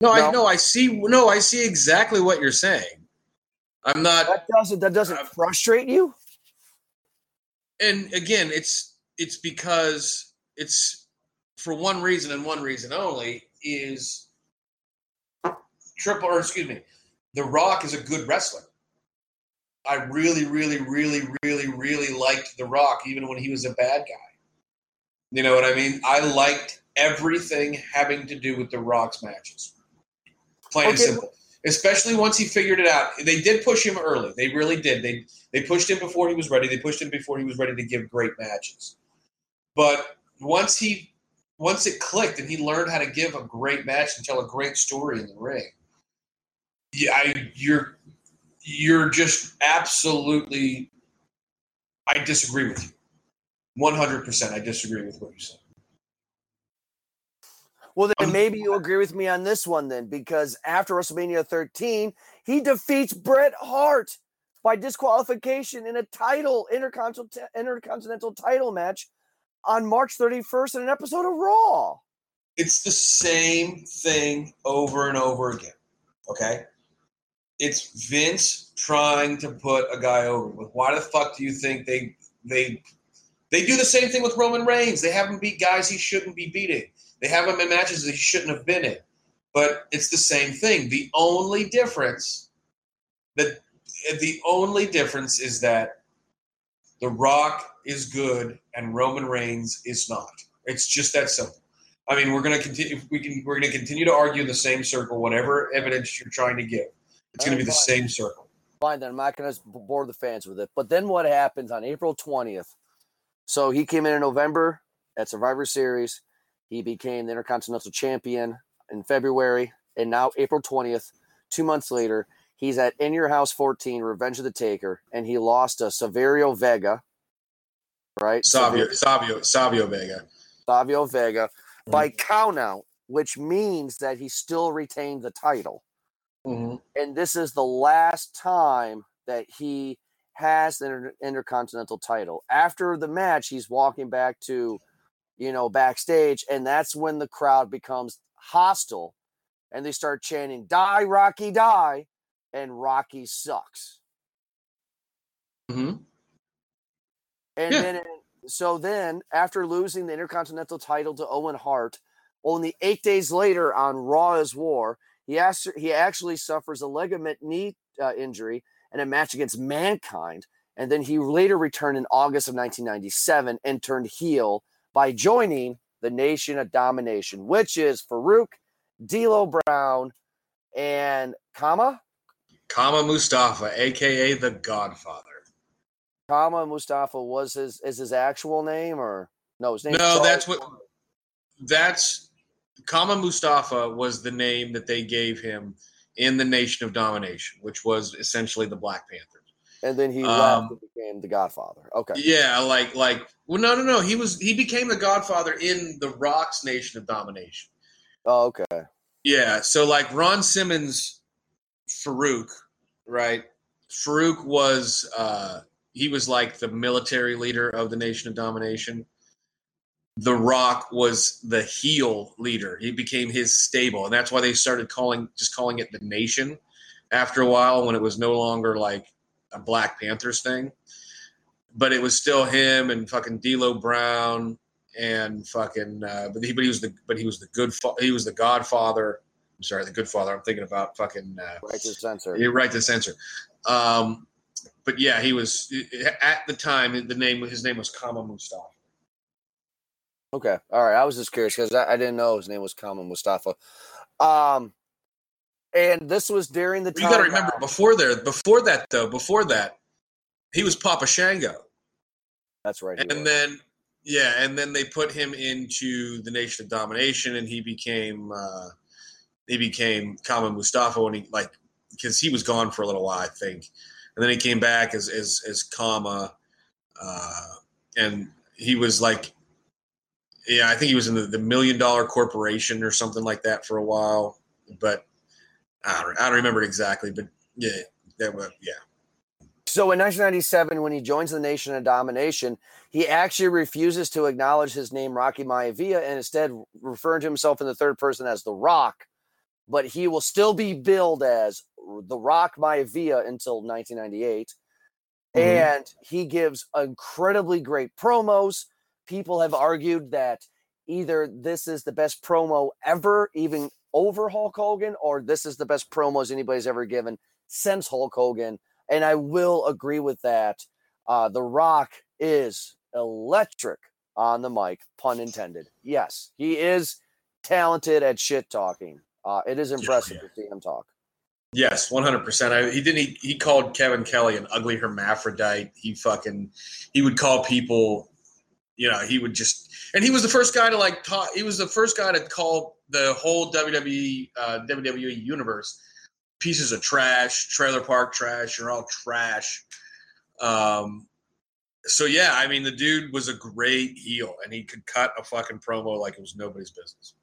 No, I No. no, I see. No, I see exactly what you're saying. I'm not. That doesn't that doesn't Uh, frustrate you? and again, it's it's because it's for one reason and one reason only is triple or excuse me, The Rock is a good wrestler. I really, really, really, really, really liked The Rock even when he was a bad guy. You know what I mean? I liked everything having to do with The Rock's matches. Plain and simple. Especially once he figured it out. They did push him early. They really did. They they pushed him before he was ready. They pushed him before he was ready to give great matches. But once he once it clicked and he learned how to give a great match and tell a great story in the ring, yeah, I, you're you're just absolutely. I disagree with you. One hundred percent, I disagree with what you said. Well, then Um, maybe you agree with me on this one then, because after WrestleMania 13, he defeats Bret Hart by disqualification in a title intercontinental intercontinental title match on March 31st in an episode of Raw. It's the same thing over and over again. Okay, it's Vince trying to put a guy over. With why the fuck do you think they they they do the same thing with Roman Reigns? They have him beat guys he shouldn't be beating. They have him in matches that he shouldn't have been in. But it's the same thing. The only difference that the only difference is that The Rock is good and Roman Reigns is not. It's just that simple. I mean, we're gonna continue. We can. We're gonna continue to argue in the same circle. Whatever evidence you're trying to give, it's gonna be the same circle. Fine, then I'm not going to bore the fans with it. But then what happens on April 20th? So he came in in November at Survivor Series. He became the Intercontinental Champion in February. And now, April 20th, two months later, he's at In Your House 14, Revenge of the Taker. And he lost to Saverio Vega, right? Savio, Savio, Savio Vega. Savio Vega by mm-hmm. countout, which means that he still retained the title Mm-hmm. and this is the last time that he has the inter- intercontinental title. After the match, he's walking back to, you know, backstage, and that's when the crowd becomes hostile, and they start chanting "Die, Rocky, die," and Rocky sucks. Mm-hmm. And Yeah. then, so then, after losing the Intercontinental title to Owen Hart, only eight days later on Raw is War, he asked, he actually suffers a ligament knee uh, injury in a match against Mankind, and then he later returned in August of 1997 and turned heel by joining the Nation of Domination, which is Farouk, D'Lo Brown, and Kama. Kama Mustafa, aka the Godfather. Kama Mustafa was his is his actual name or no? His name. No, that's what. That's Kama Mustafa was the name that they gave him in the Nation of Domination, which was essentially the Black Panthers. and then he Um, and became the Godfather. Okay. Yeah, like like well, no, no, no. He was he became the Godfather in the Rock's Nation of Domination. Oh, okay. Yeah, so like Ron Simmons, Farouk, right? Farouk was uh, he was like the military leader of the Nation of Domination. The Rock was the heel leader. He became his stable, and that's why they started calling just calling it the Nation. After a while, when it was no longer like a Black Panthers thing, but it was still him and fucking D'Lo Brown and fucking. Uh, but he, but he was the, but he was the good, fa- he was the Godfather. I'm sorry, the good father. I'm thinking about fucking. Uh, Right to censor. you're right to censor. Um, but yeah, he was at the time. The name, his name was Kama Mustafa. Okay. All right. I was just curious because I, I didn't know his name was Kama Mustafa. Um, and this was during the You got to remember before there, before that though, before that, he was Papa Shango, That's right. and was. then yeah, and then they put him into the Nation of Domination, and he became uh, he became Kama Mustafa when he like because he was gone for a little while, I think. and then he came back as as as Kama, uh, and he was like, yeah, I think he was in the, the Million Dollar Corporation or something like that for a while, but I don't, I don't remember exactly, but yeah, that was yeah. So in 1997, when he joins the Nation of Domination, he actually refuses to acknowledge his name Rocky Maivia and instead referring to himself in the third person as The Rock. But he will still be billed as The Rock Maivia until 1998. Mm-hmm. And he gives incredibly great promos. People have argued that either this is the best promo ever, even over Hulk Hogan, or this is the best promos anybody's ever given since Hulk Hogan and I will agree with that. Uh, the Rock is electric on the mic, pun intended. Yes, he is talented at shit talking. Uh, it is impressive yeah, yeah. to see him talk. Yes, one hundred percent. He didn't. He, he called Kevin Kelly an ugly hermaphrodite. He fucking he would call people. You know, he would just and he was the first guy to like talk. He was the first guy to call the whole WWE uh, WWE universe pieces of trash, trailer park trash. You're all trash. Um, so yeah, I mean, the dude was a great heel, and he could cut a fucking promo like it was nobody's business.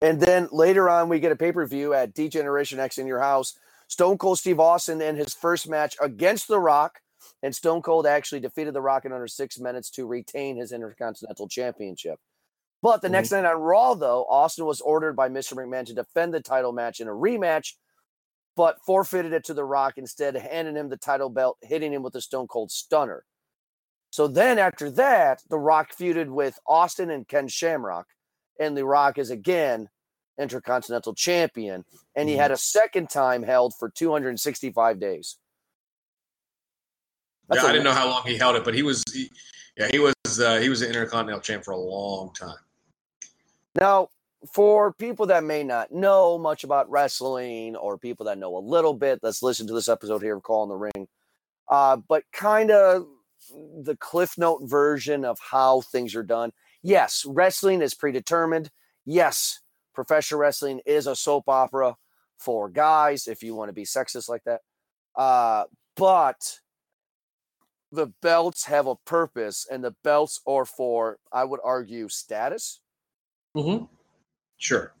And then later on, we get a pay per view at D-Generation X in your house. Stone Cold Steve Austin in his first match against The Rock, and Stone Cold actually defeated The Rock in under six minutes to retain his Intercontinental Championship. But the mm-hmm. next night on Raw, though, Austin was ordered by Mr. McMahon to defend the title match in a rematch but forfeited it to The Rock instead, handing him the title belt, hitting him with a Stone Cold Stunner. So then after that, The Rock feuded with Austin and Ken Shamrock, and The Rock is again Intercontinental Champion, and he had mm-hmm. a second time held for 265 days. That's yeah, I didn't know how long he held it, but he was, he, yeah, he was, uh, he was an Intercontinental Champ for a long time. Now, for people that may not know much about wrestling or people that know a little bit, let's listen to this episode here of Call in the Ring. Uh, but kind of the Cliff Note version of how things are done. Yes, wrestling is predetermined. Yes, professional wrestling is a soap opera for guys, if you want to be sexist like that. Uh, but the belts have a purpose, and the belts are for, I would argue, status. Mm-hmm Sure.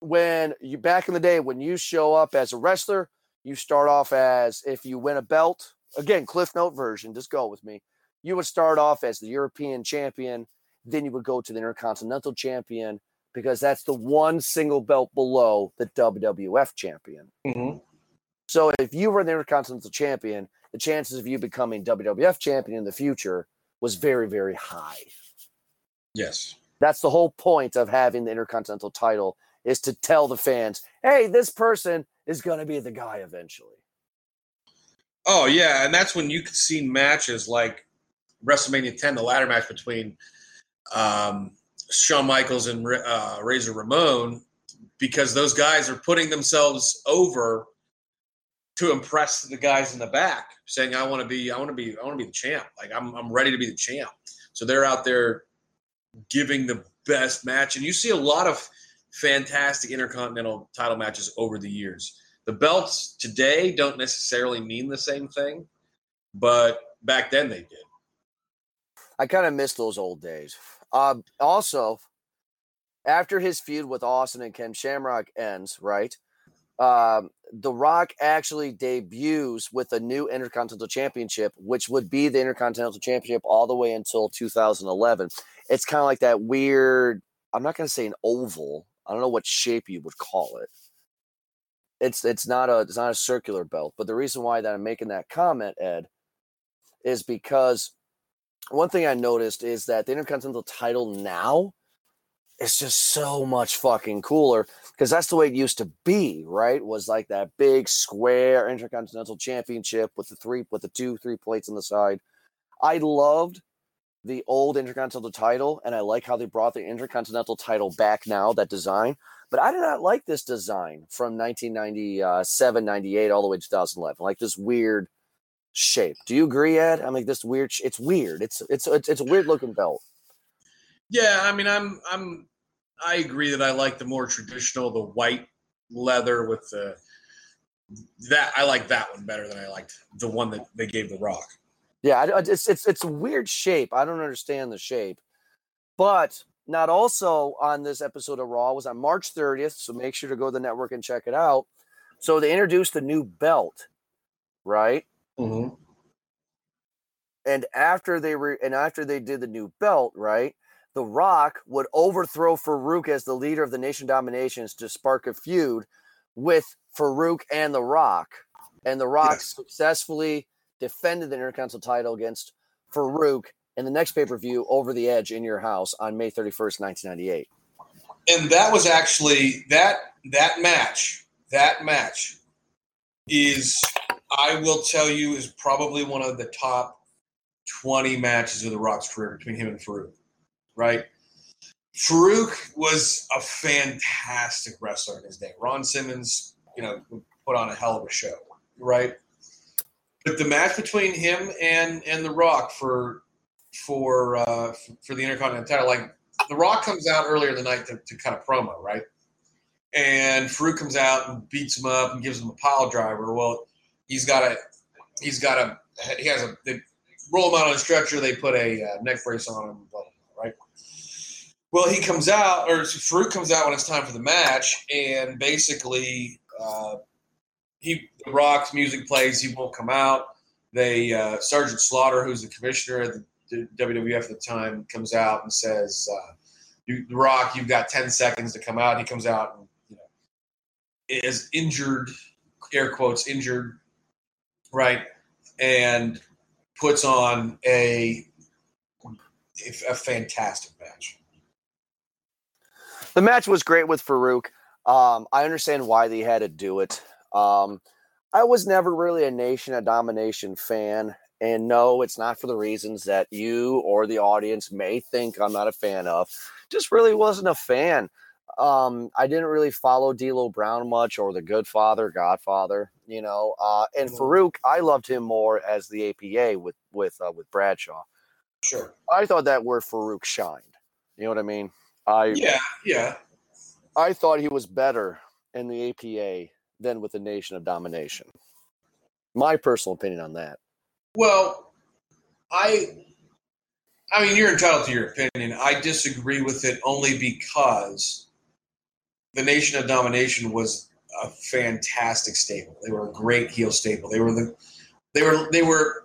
When you back in the day, when you show up as a wrestler, you start off as if you win a belt. Again, Cliff Note version, just go with me. You would start off as the European champion, then you would go to the Intercontinental champion because that's the one single belt below the WWF champion. Mm-hmm. So if you were the Intercontinental champion, the chances of you becoming WWF champion in the future was very, very high. Yes. That's the whole point of having the Intercontinental title is to tell the fans, hey, this person is going to be the guy eventually. Oh yeah, and that's when you could see matches like WrestleMania 10, the ladder match between um, Shawn Michaels and uh, Razor Ramon, because those guys are putting themselves over to impress the guys in the back, saying, "I want to be, I want to be, I want to be the champ. Like I'm, I'm ready to be the champ." So they're out there giving the best match. And you see a lot of fantastic intercontinental title matches over the years. The belts today don't necessarily mean the same thing, but back then they did. I kind of miss those old days. Uh, also, after his feud with Austin and Ken Shamrock ends, right? Um, the Rock actually debuts with a new Intercontinental Championship, which would be the Intercontinental Championship all the way until 2011 it's kind of like that weird. I'm not going to say an oval. I don't know what shape you would call it. It's it's not a it's not a circular belt. But the reason why that I'm making that comment, Ed, is because one thing I noticed is that the Intercontinental title now is just so much fucking cooler because that's the way it used to be, right? Was like that big square Intercontinental Championship with the three with the two three plates on the side. I loved the old Intercontinental title, and I like how they brought the Intercontinental title back now, that design. But I did not like this design from 1997, 98, all the way to 2011. Like this weird shape. Do you agree, Ed? I mean, this weird. It's weird. It's it's it's, it's a weird looking belt. Yeah, I mean, I'm I'm I agree that I like the more traditional, the white leather with the that I like that one better than I liked the one that they gave The Rock. Yeah, it's it's it's a weird shape. I don't understand the shape. But not also on this episode of Raw was on March 30th, so make sure to go to the network and check it out. So they introduced the new belt, right? Mm-hmm. And after they were and after they did the new belt, right? The Rock would overthrow Farouk as the leader of the Nation Dominations to spark a feud with Farouk and The Rock. And The Rock Yes. successfully defended the Intercontinental title against Farouk in the next pay per view, Over the Edge in Your House on May 31st, 1998. and that was actually that that match that match is i will tell you is probably one of the top 20 matches of the rock's career between him and farouk right farouk was a fantastic wrestler in his day ron simmons you know put on a hell of a show right but the match between him and and the rock for for uh for the intercontinental title like the Rock comes out earlier in the night to, to kind of promo, right? And Farouk comes out and beats him up and gives him a pile driver. Well, he's got a, he's got a, he has a, they roll him out on a stretcher. They put a uh, neck brace on him, blah, blah? Well, he comes out, or Farouk comes out when it's time for the match, and basically, uh, he the Rock's music plays. He won't come out. They uh, Sergeant Slaughter, who's the commissioner the the WWF at the time comes out and says, uh, you, "The Rock, you've got ten seconds to come out." He comes out and you know is injured, air quotes injured, right, and puts on a a fantastic match. The match was great with Farouk. Um, I understand why they had to do it. Um, I was never really a Nation of Domination fan. And no, it's not for the reasons that you or the audience may think I'm not a fan of. Just really wasn't a fan. Um, I didn't really follow D'Lo Brown much or the Good Father, Godfather, you know. Uh, and Mhm. Farouk, I loved him more as the APA with with uh, with Bradshaw. Sure. I thought that word Farouk shined. You know what I mean? I Yeah. Yeah. I thought he was better in the APA than with the Nation of Domination. My personal opinion on that. Well, I I mean you're entitled to your opinion. I disagree with it only because the Nation of Domination was a fantastic stable. They were a great heel stable. They were the they were they were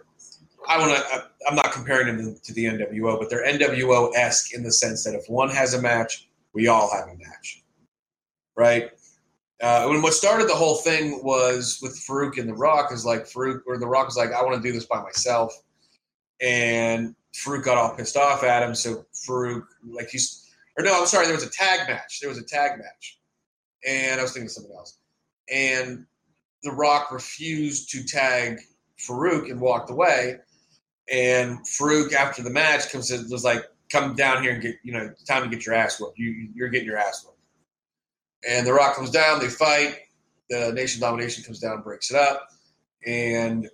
I want to I'm not comparing them to the NWO, but they're NWO esque in the sense that if one has a match, we all have a match, right? Uh, when what started the whole thing was with Farouk and The Rock is like Farouk or The Rock was like, I want to do this by myself, and Farouk got all pissed off at him. So Farouk, like he's, or no, I'm sorry, there was a tag match. There was a tag match, and I was thinking of something else. And The Rock refused to tag Farouk and walked away. And Farouk, after the match, comes in, was like, "Come down here and get, you know, time to get your ass whooped. You, you're getting your ass whooped." And The Rock comes down. They fight. The Nation Domination comes down, breaks it up, and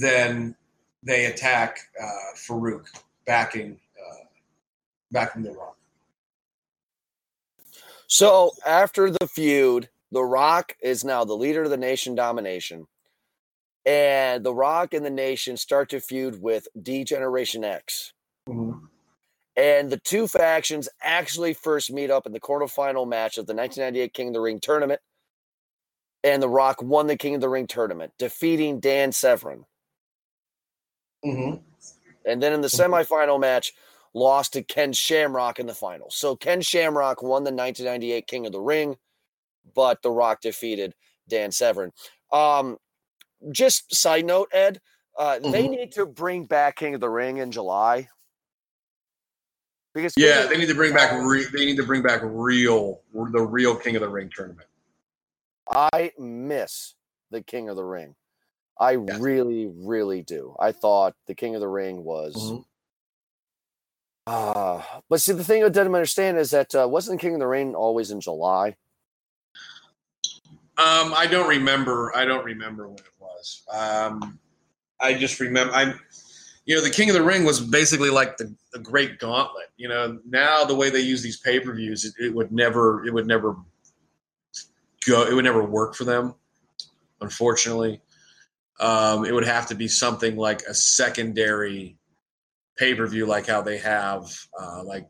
then they attack uh, Farouk, backing uh, backing The Rock. So after the feud, The Rock is now the leader of the Nation Domination. And The Rock and the Nation start to feud with D Generation X. And the two factions actually first meet up in the quarterfinal match of the 1998 King of the Ring tournament. And The Rock won the King of the Ring tournament, defeating Dan Severn. Mm-hmm. And then in the semifinal match, lost to Ken Shamrock in the final. So Ken Shamrock won the 1998 King of the Ring, but The Rock defeated Dan Severn. Um, just side note, Ed, uh, they need to bring back King of the Ring in July. Because Yeah, they need to bring back. Re- they need to bring back real, the real King of the Ring tournament. I miss the King of the Ring. I really, really do. I thought the King of the Ring was. Mhm. Uh, but see, the thing I didn't understand is that uh, wasn't King of the Ring always in July? Um, I don't remember. I don't remember when it was. Um, I just remember. I'm, you know, the King of the Ring was basically like the, the Great Gauntlet. You know, now the way they use these pay per views, it, it would never. It would never go. It would never work for them. unfortunately. Um, it would have to be something like a secondary pay per view, like how they have, uh, like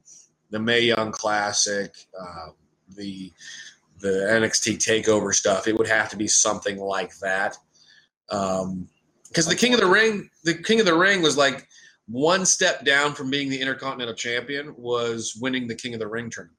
the Mae Young Classic, uh, the the NXT Takeover stuff. It would have to be something like that. Um, because the King of the Ring, the King of the Ring was like one step down from being the Intercontinental Champion was winning the King of the Ring tournament.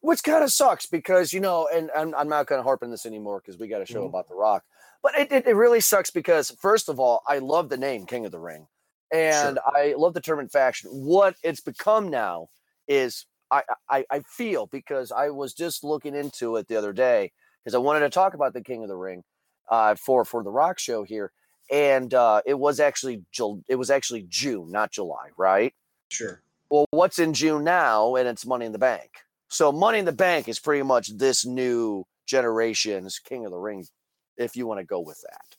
Which kind of sucks because you know, and I'm, I'm not going to harp on this anymore because we got a show Mhm. about The Rock. But it, it, it really sucks because first of all, I love the name King of the Ring, and I love the term in faction. What it's become now is I, I I feel because I was just looking into it the other day because I wanted to talk about the King of the Ring uh, for for the Rock show here, and uh, it was actually it was actually June, not July, right? Sure. Well, what's in June now? And it's Money in the Bank. So Money in the Bank is pretty much this new generation's King of the Ring, if you want to go with that.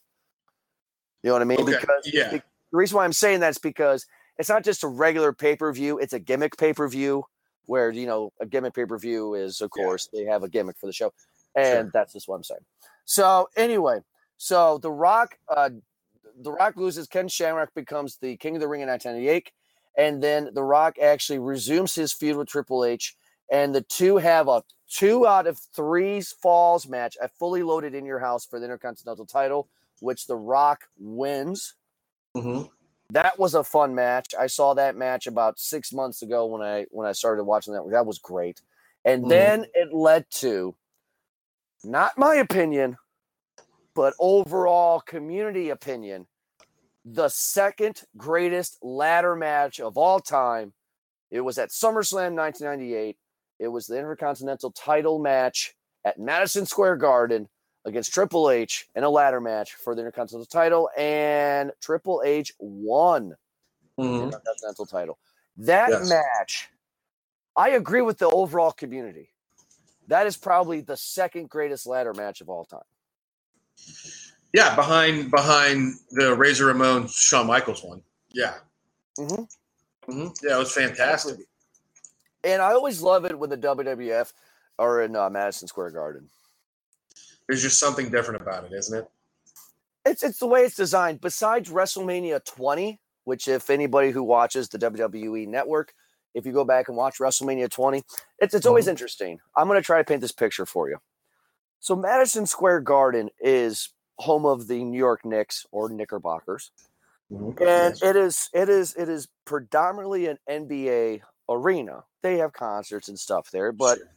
You know what I mean? Okay, Because yeah. the reason why I'm saying that is because it's not just a regular pay per view; it's a gimmick pay per view. Where you know a gimmick pay per view is, of Yeah. course, they have a gimmick for the show, and Sure. that's just what I'm saying. So anyway, so the Rock, uh, the Rock loses. Ken Shamrock becomes the King of the Ring in 1998, and then the Rock actually resumes his feud with Triple H, and the two have a two out of three falls match, a fully loaded in your house for the Intercontinental title, which the Rock wins. hmm That was a fun match. I saw that match about six months ago when I when I started watching that. That was great, and Mhm. then it led to, not my opinion, but overall community opinion, the second greatest ladder match of all time. It was at SummerSlam 1998. It was the Intercontinental title match at Madison Square Garden against Triple H in a ladder match for the Intercontinental title, and Triple H won the hmm Intercontinental title. That Yes. match, I agree with the overall community. That is probably the second greatest ladder match of all time. Yeah, behind behind the Razor Ramon Shawn Michaels one. Yeah. Mhm. hmm Yeah, it was fantastic. And I always love it when the WWF are in uh, Madison Square Garden. There's just something different about it, isn't it? It's it's the way it's designed. Besides WrestleMania 20, which if anybody who watches the WWE network, if you go back and watch WrestleMania 20, it's it's always interesting. I'm going to try to paint this picture for you. So Madison Square Garden is home of the New York Knicks or Knickerbockers. and Yes. it is it is it is predominantly an NBA arena. They have concerts and stuff there, but Sure.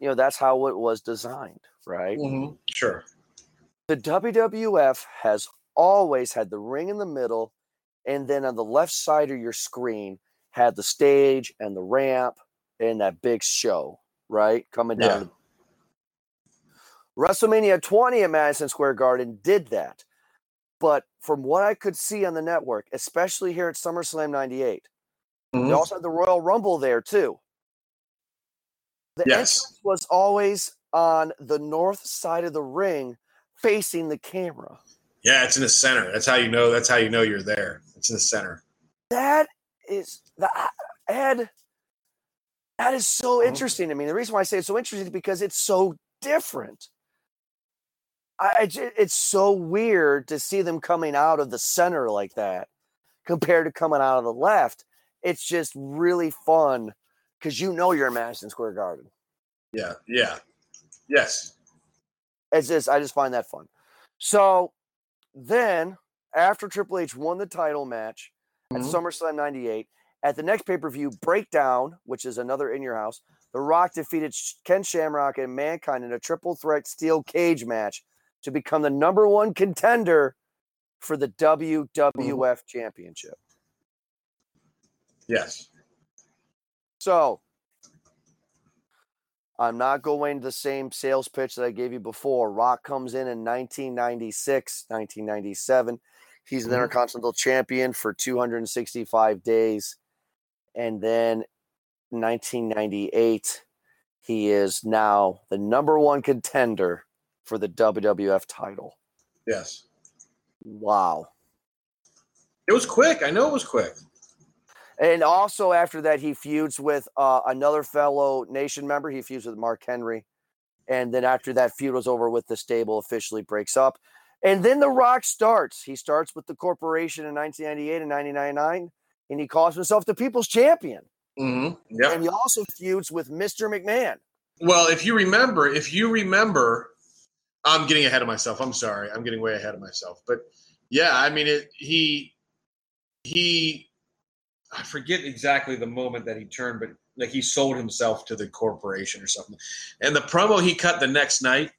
you know that's how it was designed, right? Mhm. Sure. The WWF has always had the ring in the middle, and then on the left side of your screen had the stage and the ramp and that big show, right? Coming down. Yeah. WrestleMania 20 at Madison Square Garden did that. But from what I could see on the network, especially here at SummerSlam 98, they Mhm. also had the Royal Rumble there too. The Yes. entrance was always on the north side of the ring, facing the camera. Yeah, it's in the center. That's how you know. That's how you know you're there. It's in the center. That is that Ed. That is so Mhm. interesting to me. The reason why I say it's so interesting is because it's so different. I, I it's so weird to see them coming out of the center like that compared to coming out of the left. It's just really fun because you know you're in Madison Square Garden. Yeah. Yeah. Yes. It's just I just find that fun. So then after Triple H won the title match at Mhm. SummerSlam 98, at the next pay-per-view breakdown, which is another in your house, The Rock defeated Ken Shamrock and Mankind in a triple threat steel cage match to become the number one contender for the WWF championship. Yes. So I'm not going to the same sales pitch that I gave you before. Rock comes in in 1996, 1997. He's an Mhm. Intercontinental Champion for 265 days. And then 1998, he is now the number one contender for the WWF title. Yes. Wow. It was quick. I know it was quick. And also after that, he feuds with uh, another fellow nation member. He feuds with Mark Henry. And then after that feud was over with, the stable officially breaks up. And then The Rock starts. He starts with the corporation in 1998 and 1999, and he calls himself the People's Champion. Mm-hmm. Yep. And he also feuds with Mr. McMahon. Well, if you remember, if you remember, I'm getting ahead of myself. I'm sorry. I'm getting way ahead of myself. But yeah, I mean, it, he he I forget exactly the moment that he turned, but like he sold himself to the corporation or something. And the promo he cut the next night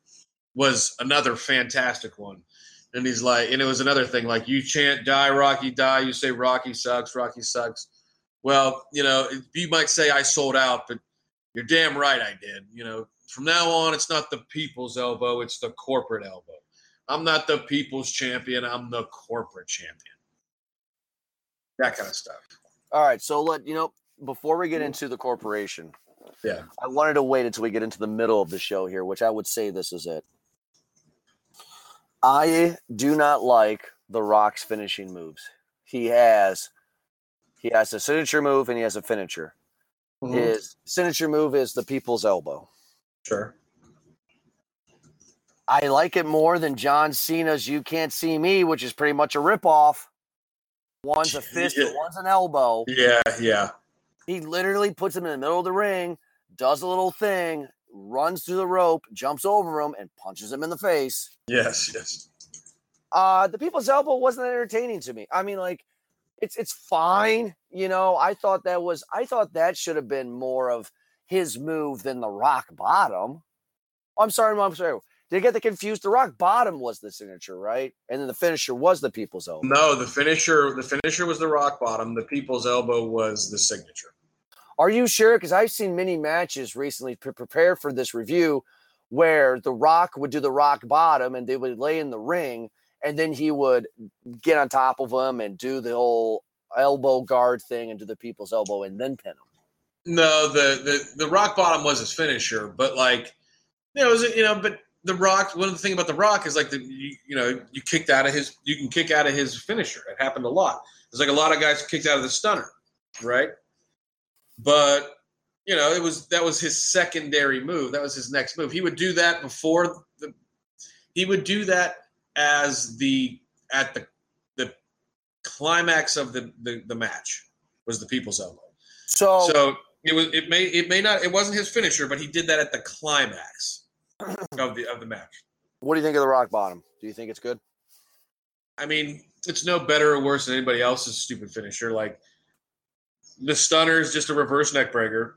was another fantastic one. And he's like, and it was another thing like you chant "Die Rocky, die." You say Rocky sucks, Rocky sucks. Well, you know, you might say I sold out, but you're damn right I did. You know, from now on, it's not the people's elbow, it's the corporate elbow. I'm not the people's champion, I'm the corporate champion. That kind of stuff. All right, so let you know before we get into the corporation. Yeah. I wanted to wait until we get into the middle of the show here, which I would say this is it. I do not like The Rock's finishing moves. He has he has a signature move and he has a finisher. Mhm. His signature move is the people's elbow. Sure. I like it more than John Cena's "You Can't See Me," which is pretty much a ripoff. One's a fist and one's an elbow. Yeah, yeah. He literally puts him in the middle of the ring, does a little thing, runs through the rope, jumps over him, and punches him in the face. Yes, yes. Uh, the people's elbow wasn't entertaining to me. I mean, like, it's it's fine, you know. I thought that was I thought that should have been more of his move than the rock bottom. I'm sorry, I'm sorry. Did I get the confused? The rock bottom was the signature, right? And then the finisher was the people's elbow. No, the finisher the finisher was the rock bottom, the people's elbow was the signature. Are you sure? Because I've seen many matches recently pre- prepared for this review where The Rock would do the rock bottom and they would lay in the ring and then he would get on top of them and do the whole elbow guard thing and do the people's elbow and then pin him. No, the the the rock bottom was his finisher, but like you know, was you know, but the rock one of the thing about the rock is like the you, you know, you kicked out of his you can kick out of his finisher. It happened a lot. It's like a lot of guys kicked out of the stunner, right? But you know, it was that was his secondary move. That was his next move. He would do that before the he would do that as the at the the climax of the the, the match was the people's elbow. So, So it was it may it may not it wasn't his finisher, but he did that at the climax of the of the match. what do you think of the rock bottom? Do you think it's good? I mean, it's no better or worse than anybody else's stupid finisher. Like the stunner is just a reverse neckbreaker.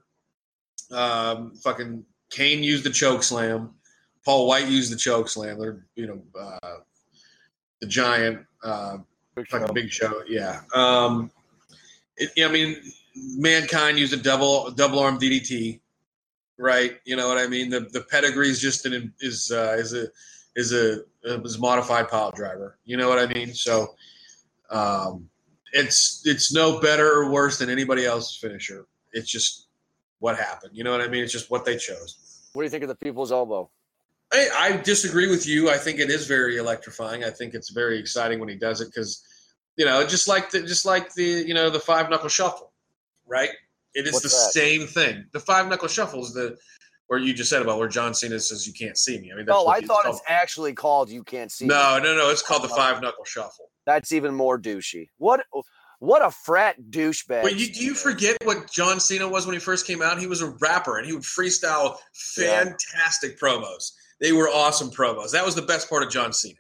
Um, fucking Kane used the choke slam. Paul White used the choke slam. They're you know uh, the giant uh, fucking big show. Yeah. Um, it, I mean, mankind used a double double arm DDT, right? You know what I mean. The the pedigree is just an is uh, is a is a is a modified pile driver. You know what I mean? So, um, it's it's no better or worse than anybody else's finisher. It's just what happened. You know what I mean? It's just what they chose. What do you think of the people's elbow? I, I disagree with you. I think it is very electrifying. I think it's very exciting when he does it because, you know, just like the just like the you know the five knuckle shuffle, right? It is What's the that? same thing. The five knuckle shuffle is the where you just said about where John Cena says you can't see me. I mean, that's Oh, I thought called. it's actually called "You Can't See." Me. no, no, no. It's called the uh-huh. five knuckle shuffle. That's even more douchey. What? What a frat douchebag! But you, do you forget what John Cena was when he first came out? He was a rapper and he would freestyle Yeah. fantastic promos. They were awesome promos. That was the best part of John Cena.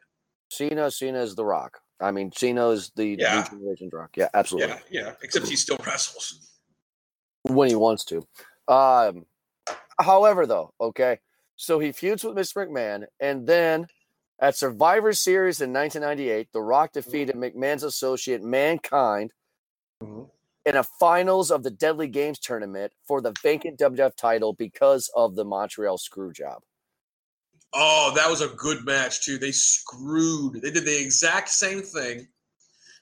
Cena, Cena is the Rock. I mean, Cena is the Yeah. new generation's Rock. Yeah, absolutely. Yeah, yeah. Except he still wrestles. when he wants to. Um, however, though, okay, so he feuds with Mr. McMahon, and then at Survivor Series in 1998, The Rock defeated McMahon's associate Mankind Mhm. in a finals of the Deadly Games tournament for the vacant WWF title because of the Montreal screw job. Oh, that was a good match too. They screwed. They did the exact same thing.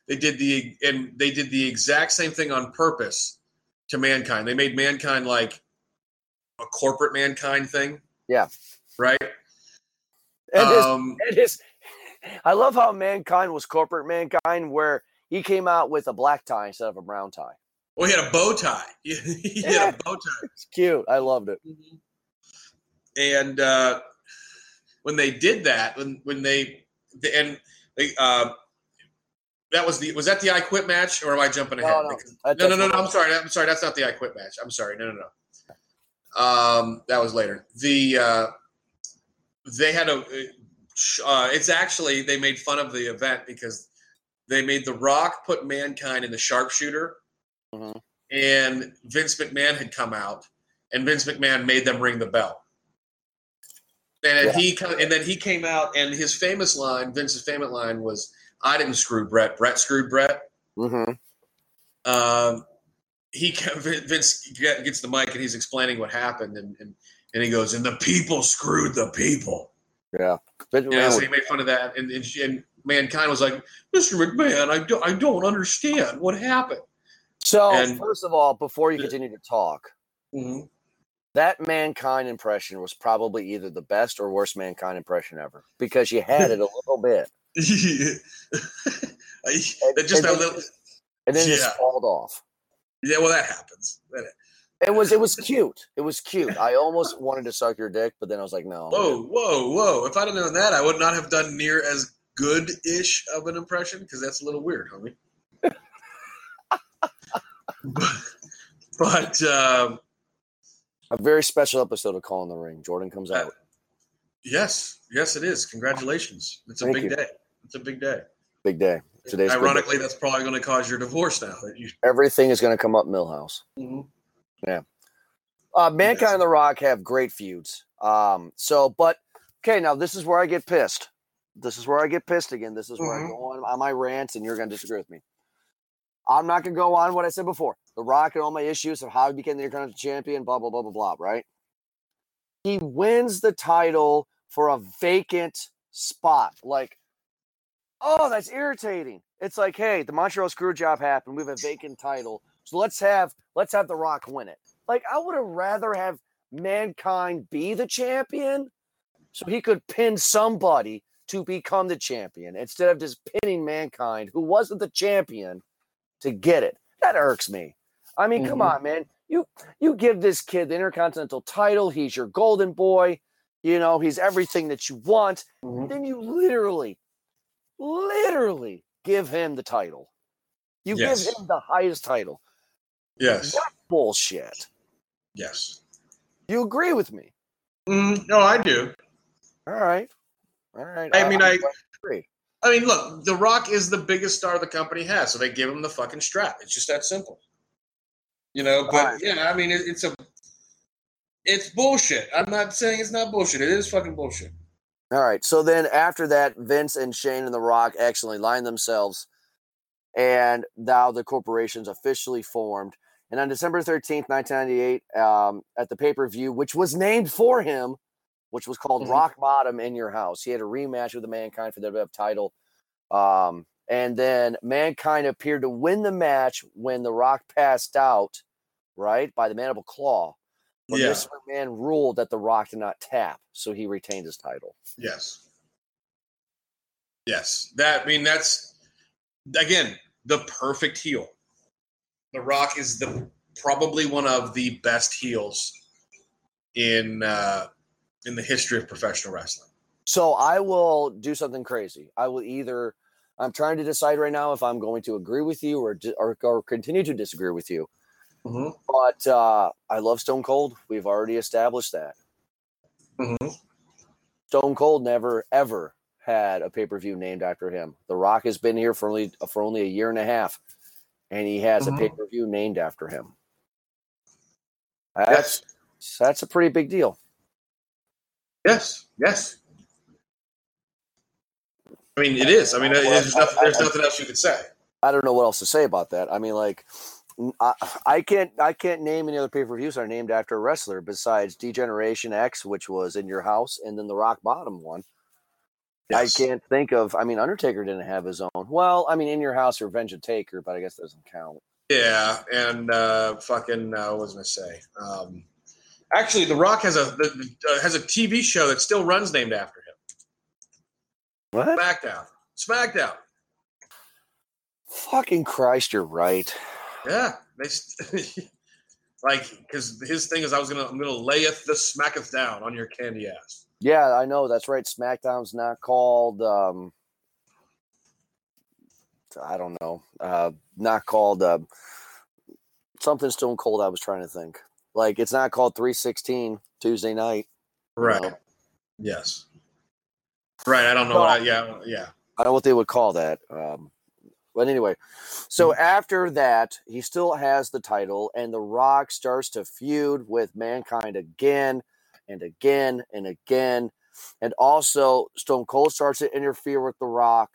They did the and they did the exact same thing on purpose to mankind. They made mankind like a corporate mankind thing. Yeah. Right. And his, um, and his, I love how Mankind was corporate Mankind, where he came out with a black tie instead of a brown tie. well, he had a bow tie. he Yeah. had a bow tie. It's cute. I loved it. And uh, when they did that, when when they the, and they, uh, that was the was that the I Quit match, or am I jumping ahead? No, no. Because- no, no, no, no. I'm sorry. I'm sorry. That's not the I Quit match. I'm sorry. No, no, no. Um, that was later. The uh, they had a. Uh, it's actually they made fun of the event because they made The Rock put Mankind in the sharpshooter, Mhm. and Vince McMahon had come out, and Vince McMahon made them ring the bell. And then Yeah. he and then he came out, and his famous line, Vince's famous line was, "I didn't screw Bret. Bret screwed Bret." Mhm. um, he Vince gets the mic and he's explaining what happened, and and, and he goes, "And the people screwed the people." Yeah. Yeah, so he made fun of that, and, and, and mankind was like, "Mr. McMahon, I don't, I don't understand what happened." So and- first of all, before you continue to talk, Mm-hmm. that mankind impression was probably either the best or worst mankind impression ever because you had it a little bit that just and then- little, and then it Yeah. just falled off. yeah. Well, that happens. That- It was it was cute. It was cute. I almost wanted to suck your dick, but then I was like, no. Whoa, whoa, whoa! If I'd have known that, I would not have done near as good-ish of an impression because that's a little weird, homie. but, but um, A very special episode of Call in the Ring. Jordan comes out. yes, yes, it is. Congratulations! It's a Thank big you. day. It's a big day. Big day. Today's Ironically, that's probably going to cause your divorce now. You. Everything is going to come up Milhouse. Uh, Mankind and The Rock have great feuds. Um, so, but okay, now this is where I get pissed. This is where I get pissed again. This is where I Mhm. go on, on my rants, and you're going to disagree with me. I'm not going to go on what I said before. The Rock and all my issues of how he became the Intercontinental Champion, blah blah blah blah blah. Right? He wins the title for a vacant spot. Like, oh, that's irritating. It's like, hey, the Montreal Screwjob happened. We have a vacant title, so let's have let's have The Rock win it. Like, I would have rather have Mankind be the champion so he could pin somebody to become the champion instead of just pinning Mankind, who wasn't the champion, to get it. That irks me. I mean, come Mhm. on, man. You you give this kid the Intercontinental title. He's your golden boy. You know, he's everything that you want. Then you literally, literally give him the title. You Yes. give him the highest title. Yes, Bullshit. yes. You agree with me? Mm, no, I do. All right. All right. I mean, I'm I- agree. I mean, look, The Rock is the biggest star the company has, so they give him the fucking strap. It's just that simple. You know, but Right. yeah, I mean, it, it's a, it's bullshit. I'm not saying it's not bullshit. It is fucking bullshit. All right. So then after that, Vince and Shane and The Rock actually line themselves, and now the corporation's officially formed. And on December 13th, 1998, um, at the pay per view, which was named for him, which was called Mhm. Rock Bottom in Your House, he had a rematch with the Mankind for the WWF title. Um, and then Mankind appeared to win the match when The Rock passed out, right, by the Mandible Claw. But Yeah. Mr. McMahon ruled that The Rock did not tap, so he retained his title. Yes. Yes. That I mean that's again the perfect heel. The Rock is the probably one of the best heels in uh in the history of professional wrestling. So I will do something crazy. I will either I'm trying to decide right now if I'm going to agree with you or or, or continue to disagree with you. Mm-hmm. But uh, I love Stone Cold. We've already established that. Mm-hmm. Stone Cold never ever had a pay per view named after him. The Rock has been here for only for only a year and a half, and he has Mhm. a pay per view named after him. That's that's a pretty big deal. Yes. Yes. I mean, it is. I mean, there's nothing, there's nothing else you could say. I don't know what else to say about that. I mean, like, I can't I can't name any other pay per views that are named after a wrestler besides Degeneration X, which was in your house, and then the Rock Bottom one. Yes. I can't think of. I mean, Undertaker didn't have his own. Well, I mean, in your house, Revenge of Taker, but I guess that doesn't count. Yeah, and uh, fucking uh, what was I gonna say? Um, actually, The Rock has a the, uh, has a TV show that still runs named after him. What? SmackDown. SmackDown. Fucking Christ, you're right. Yeah, they like because his thing is I was gonna I'm gonna layeth the smacketh down on your candy ass. Yeah, I know. That's right. SmackDown's not called. um I don't know, uh, not called uh, something Stone Cold. I was trying to think. Like it's not called 316 Tuesday night. Right. know? Yes. Right. I don't know. Well- what I, yeah. Yeah. I don't know what they would call that. Um, but anyway, so Mm-hmm. after that, he still has the title, and The Rock starts to feud with Mankind again and again and again. And also, Stone Cold starts to interfere with The Rock.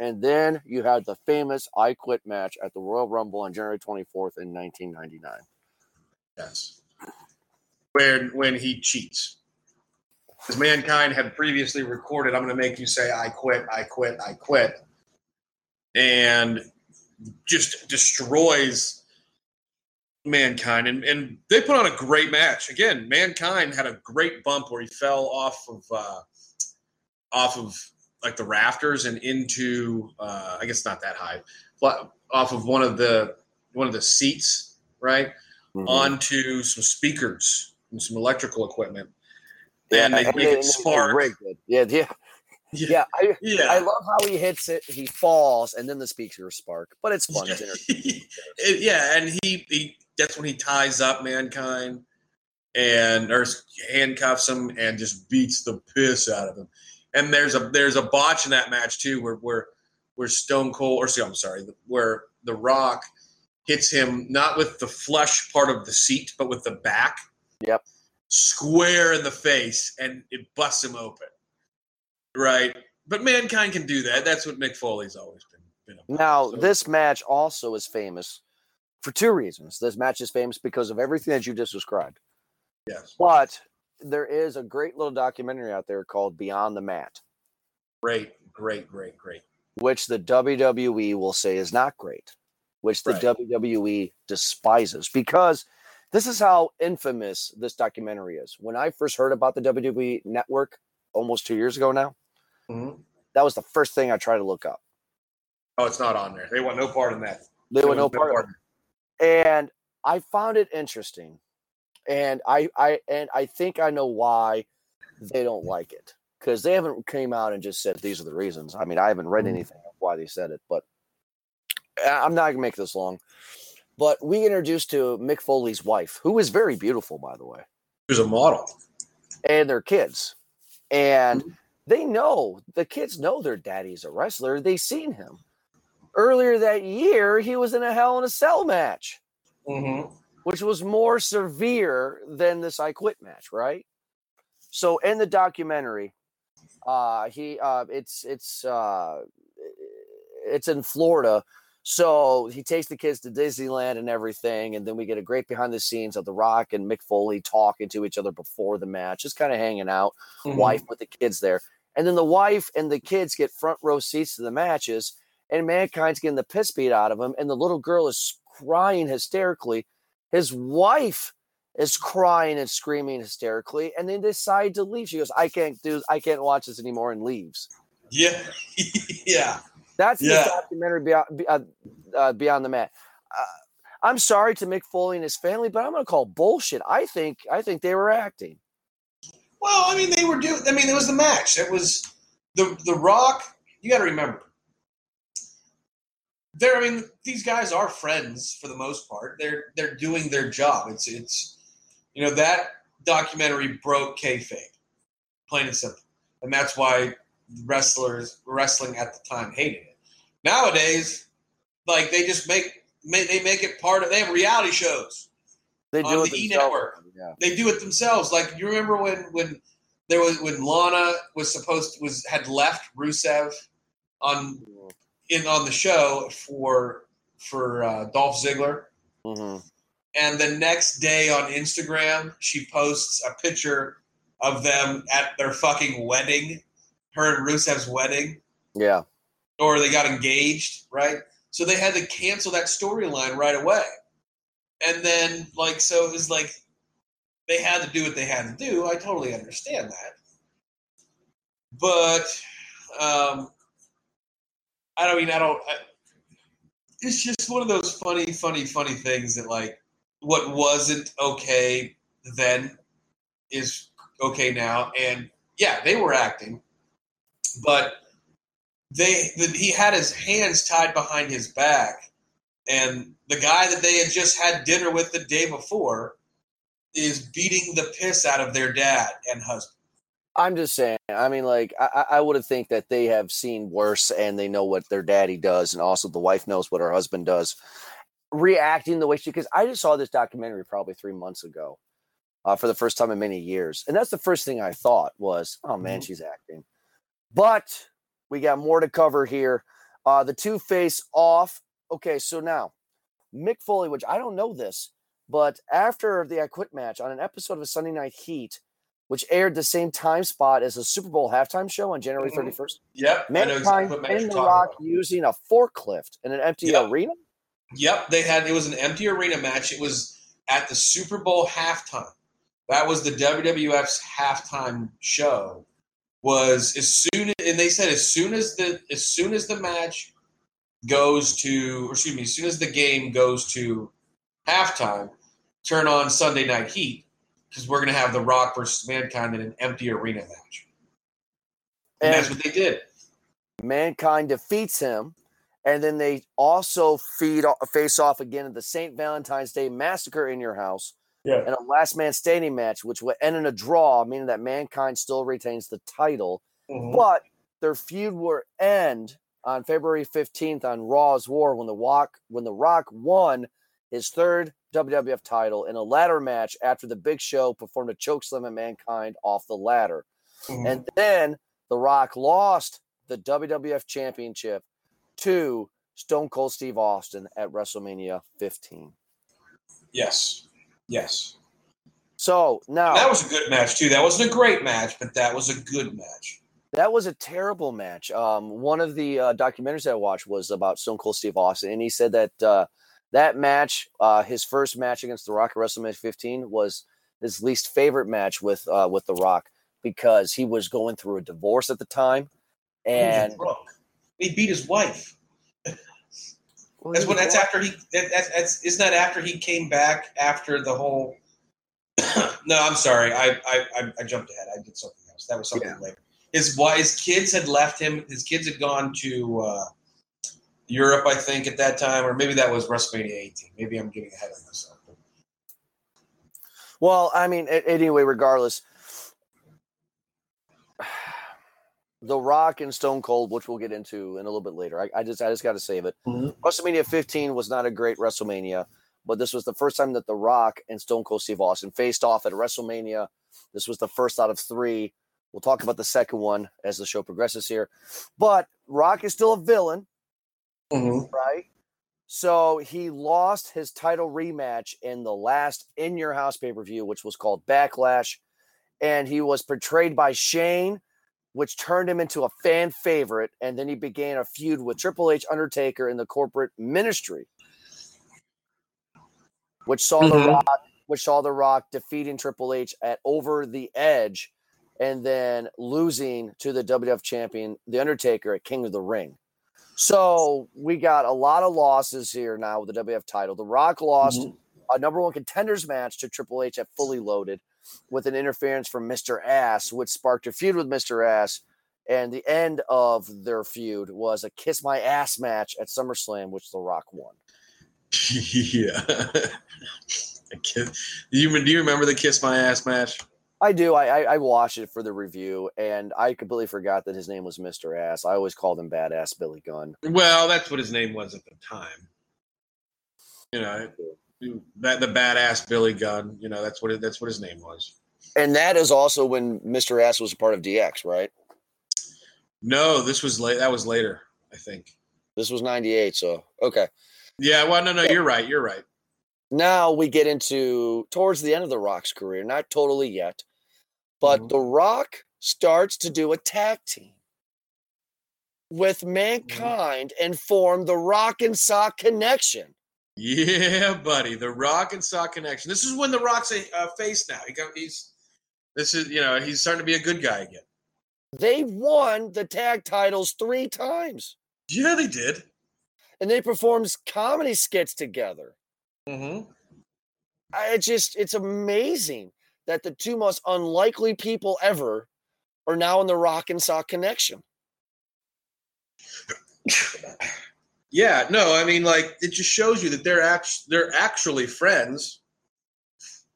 And then you had the famous I Quit match at the Royal Rumble on January 24th in 1999. Yes. When when he cheats. Because mankind had previously recorded, I'm going to make you say, I quit, I quit, I quit. And just destroys mankind. And, and they put on a great match. Again, mankind had a great bump where he fell off of, uh, off of like the rafters and into, uh, I guess not that high, off of one of the, one of the seats, right? Mhm. onto some speakers and some electrical equipment. Yeah, and they and make they- it spark. it. Yeah, yeah, yeah. I, yeah. I love how he hits it. He falls, and then the speakers spark. But it's fun. It- yeah, and he, he that's when he ties up mankind and or handcuffs him and just beats the piss out of him. And there's a there's a botch in that match too where where where Stone Cold or see, I'm sorry, where the Rock hits him not with the flush part of the seat, but with the back. Yep. Square in the face, and it busts him open. Right. But mankind can do that. That's what Mick Foley's always been. been about. Now, So- this match also is famous for two reasons. This match is famous because of everything that you just described. yes, But there is a great little documentary out there called Beyond the Mat, great, great, great, great. which the WWE will say is not great, which the Right. WWE despises because this is how infamous this documentary is. When I first heard about the WWE network almost two years ago now, Mhm. that was the first thing I tried to look up. Oh, it's not on there. They want no part in that. They There were no part it. And I found it interesting, and I I and I think I know why they don't like it because they haven't came out and just said these are the reasons. I mean, I haven't read Mhm. anything of why they said it, but I- I'm not gonna make this long. But we introduced to Mick Foley's wife, who is very beautiful, by the way, There's a model. and their kids, and they know the kids know their daddy's a wrestler. They've seen him earlier that year. He was in a Hell in a Cell match Mm-hmm. which was more severe than this I quit match, right? So in the documentary, uh he uh it's it's uh it's in Florida. So he takes the kids to Disneyland and everything, and then we get a great behind the scenes of The Rock and Mick Foley talking to each other before the match, just kind of hanging out Mm-hmm. wife with the kids there. And then the wife and the kids get front row seats to the matches, and Mankind's getting the piss beat out of him, and the little girl is crying hysterically. His wife is crying and screaming hysterically, and they decide to leave. She goes, I can't do I can't watch this anymore and leaves. Yeah. yeah. That's Yeah. the documentary beyond, uh, uh, beyond the mat. Uh, I'm sorry to Mick Foley and his family, but I'm going to call bullshit. I think I think they were acting. Well, I mean, they were doing. I mean, it was the match. It was the the Rock. You got to remember. They're. I mean, these guys are friends for the most part. They're they're doing their job. It's it's, you know, that documentary broke kayfabe, plain and simple, and that's why wrestlers wrestling at the time hated it. Nowadays, like they just make, make they make it part of. They have reality shows They do On it the E themselves. Network. Yeah. they do it themselves. Like you remember when when there was when Lana was supposed to, was had left Rusev on in on the show for for uh, Dolph Ziggler, Mhm. and the next day on Instagram she posts a picture of them at their fucking wedding, her and Rusev's wedding, Yeah. or they got engaged, right? So they had to cancel that storyline right away. And then, like, so it was like they had to do what they had to do. I totally understand that. But um, I don't mean, I don't. I, it's just one of those funny, funny, funny things that, like, what wasn't okay then is okay now. And yeah, they were acting, but they the, he had his hands tied behind his back, and the guy that they had just had dinner with the day before is beating the piss out of their dad and husband. I'm just saying. I mean, like I, I would have think that they have seen worse, and they know what their daddy does, and also the wife knows what her husband does. Reacting the way she, because I just saw this documentary probably three months ago, uh, for the first time in many years, and that's the first thing I thought was, "Oh man, Mhm. she's acting." But we got more to cover here. Uh, the two face off. Okay, so now Mick Foley, which I don't know this, but after the I Quit match on an episode of a Sunday Night Heat, which aired the same time spot as the Super Bowl halftime show on January Mhm. 31st, Yep, I know exactly Mankind and The Rock about. using a forklift in an empty Yep. arena. Yep, they had it was an empty arena match. It was at the Super Bowl halftime. That was the WWF's halftime show. Was as soon and they said as soon as the as soon as the match goes to or excuse me, as soon as the game goes to halftime, turn on Sunday Night Heat because we're gonna have The Rock versus Mankind in an empty arena match. And, that's what they did. Mankind defeats him, and then they also feed face off again at the St. Valentine's Day Massacre in your house. Yeah. and a last man standing match, which would end in a draw, meaning that Mankind still retains the title. Mhm. But their feud will end on February 15th on Raw Is War when the Rock when the Rock won his third WWF title in a ladder match after the Big Show performed a chokeslam at Mankind off the ladder. Mhm. And then The Rock lost the WWF Championship to Stone Cold Steve Austin at WrestleMania 15. yes, yes. So now That was a good match too. That wasn't a great match, but that was a good match. That was a terrible match. Um, one of the uh, documentaries I watched was about Stone Cold Steve Austin, and he said that uh, that match, uh, his first match against The Rock at WrestleMania 15, was his least favorite match with uh, with The Rock because he was going through a divorce at the time, and drunk. He beat his wife. Well, That's when. was That's after he. That, that's, that's. Isn't that after he came back after the whole? no, I'm sorry. I, I I I jumped ahead. I did something else. That was something later. His wife, his kids had left him. His kids had gone to uh, Europe, I think, at that time, or maybe that was WrestleMania 18. Maybe I'm getting ahead of myself. Well, I mean, anyway, regardless, The Rock and Stone Cold, which we'll get into in a little bit later. I, I just, I just got to save it. Mhm. WrestleMania 15 was not a great WrestleMania, but this was the first time that The Rock and Stone Cold Steve Austin faced off at WrestleMania. This was the first out of three. We'll talk about the second one as the show progresses here. But Rock is still a villain, Mhm. right? So he lost his title rematch in the last In Your House pay per view, which was called Backlash. And he was portrayed by Shane, which turned him into a fan favorite. And then he began a feud with Triple H, Undertaker, in the corporate ministry, which saw Mhm. the Rock, which saw the Rock defeating Triple H at Over the Edge, and then losing to the WWF champion, The Undertaker, at King of the Ring. So we got a lot of losses here now with the WF title. The Rock lost mm-hmm. a number one contenders match to Triple H at Fully Loaded with an interference from Mr. Ass, which sparked a feud with Mr. Ass. And the end of their feud was a Kiss My Ass match at SummerSlam, which The Rock won. yeah. A kiss- do you do you remember the kiss my ass match? I do. I, I I watched it for the review, and I completely forgot that his name was Mr. Ass. I always called him Badass Billy Gunn. Well, that's what his name was at the time. You know, that the badass Billy Gunn. You know, that's what it, that's what his name was. And that is also when Mr. Ass was a part of DX, right? No, this was late. That was later, I think. This was 98, so okay. Yeah. Well, no, no, you're right. You're right. Now we get into towards the end of the rock's career not totally yet but Mhm. the rock starts to do a tag team with mankind and form the rock and sock connection Yeah, buddy. The Rock and Sock connection. This is when the Rock's a uh, face now. He got he's. This is you know he's starting to be a good guy again. they won the tag titles three times Yeah, they did. and they performed comedy skits together Mm-hmm. I- it's just it's amazing that the two most unlikely people ever are now in the rock and sock connection Yeah, no, I mean, like it just shows you that they're act- they're actually friends.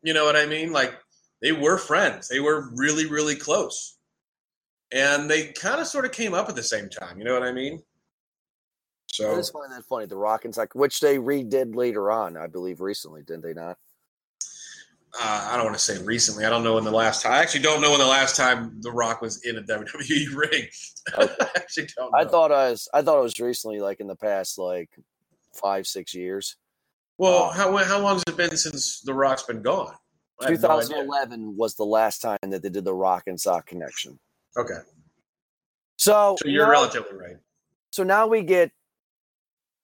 You know what I mean? Like they were friends. They were really, really close, and they kind of sort of came up at the same time. You know what I mean? I So just find that funny. The Rock and Sock, which they redid later on, I believe, recently, didn't they not? uh, I don't want to say recently. I don't know when the last time. I actually don't know when the last time The Rock was in a WWE ring. Okay. I actually don't. Know. I thought I was. I thought it was recently, like in the past, like five, six years. Well, uh, how how long has it been since The Rock's been gone? I have no 2011 was the last time that they did the Rock and Sock connection. Okay, So, so you're now- relatively right. so now we get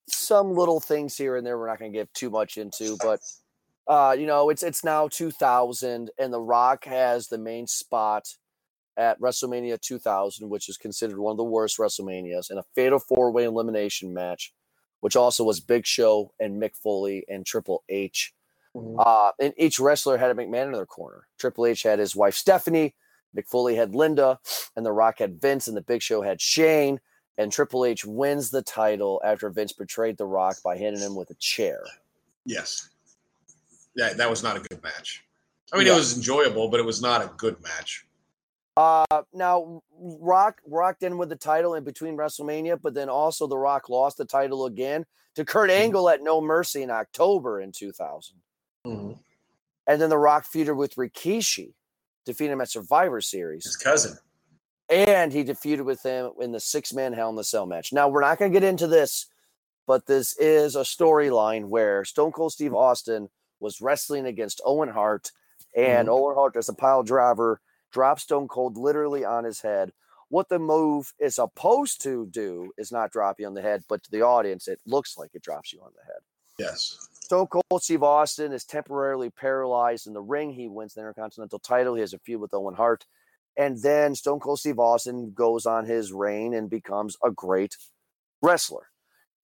some little things here and there. We're not going to get too much into, but uh, you know, it's it's now 2000, and The Rock has the main spot at WrestleMania 2000, which is considered one of the worst WrestleManias, in a fatal four way elimination match, which also was Big Show and Mick Foley and Triple H. Uh, and each wrestler had a McMahon in their corner. Triple H had his wife Stephanie, Mick Foley had Linda, and The Rock had Vince, and the Big Show had Shane. And Triple H wins the title after Vince betrayed The Rock by hitting him with a chair. Yes. Yeah, that was not a good match. I mean, Yeah. it was enjoyable, but it was not a good match. Uh, now Rock rocked in with the title in between WrestleMania, but then also The Rock lost the title again to Kurt Angle at No Mercy in October in 2000. And then The Rock feuded with Rikishi, defeating him at Survivor Series. His cousin. And he defeated with him in the six man Hell in the Cell match. Now we're not going to get into this, but this is a storyline where Stone Cold Steve Austin was wrestling against Owen Hart, and mm-hmm. Owen Hart, as a pile driver, dropped Stone Cold literally on his head. What the move is supposed to do is not drop you on the head, but to the audience, it looks like it drops you on the head. Yes. Stone Cold Steve Austin is temporarily paralyzed in the ring. He wins the Intercontinental title. He has a feud with Owen Hart. And then Stone Cold Steve Austin goes on his reign and becomes a great wrestler.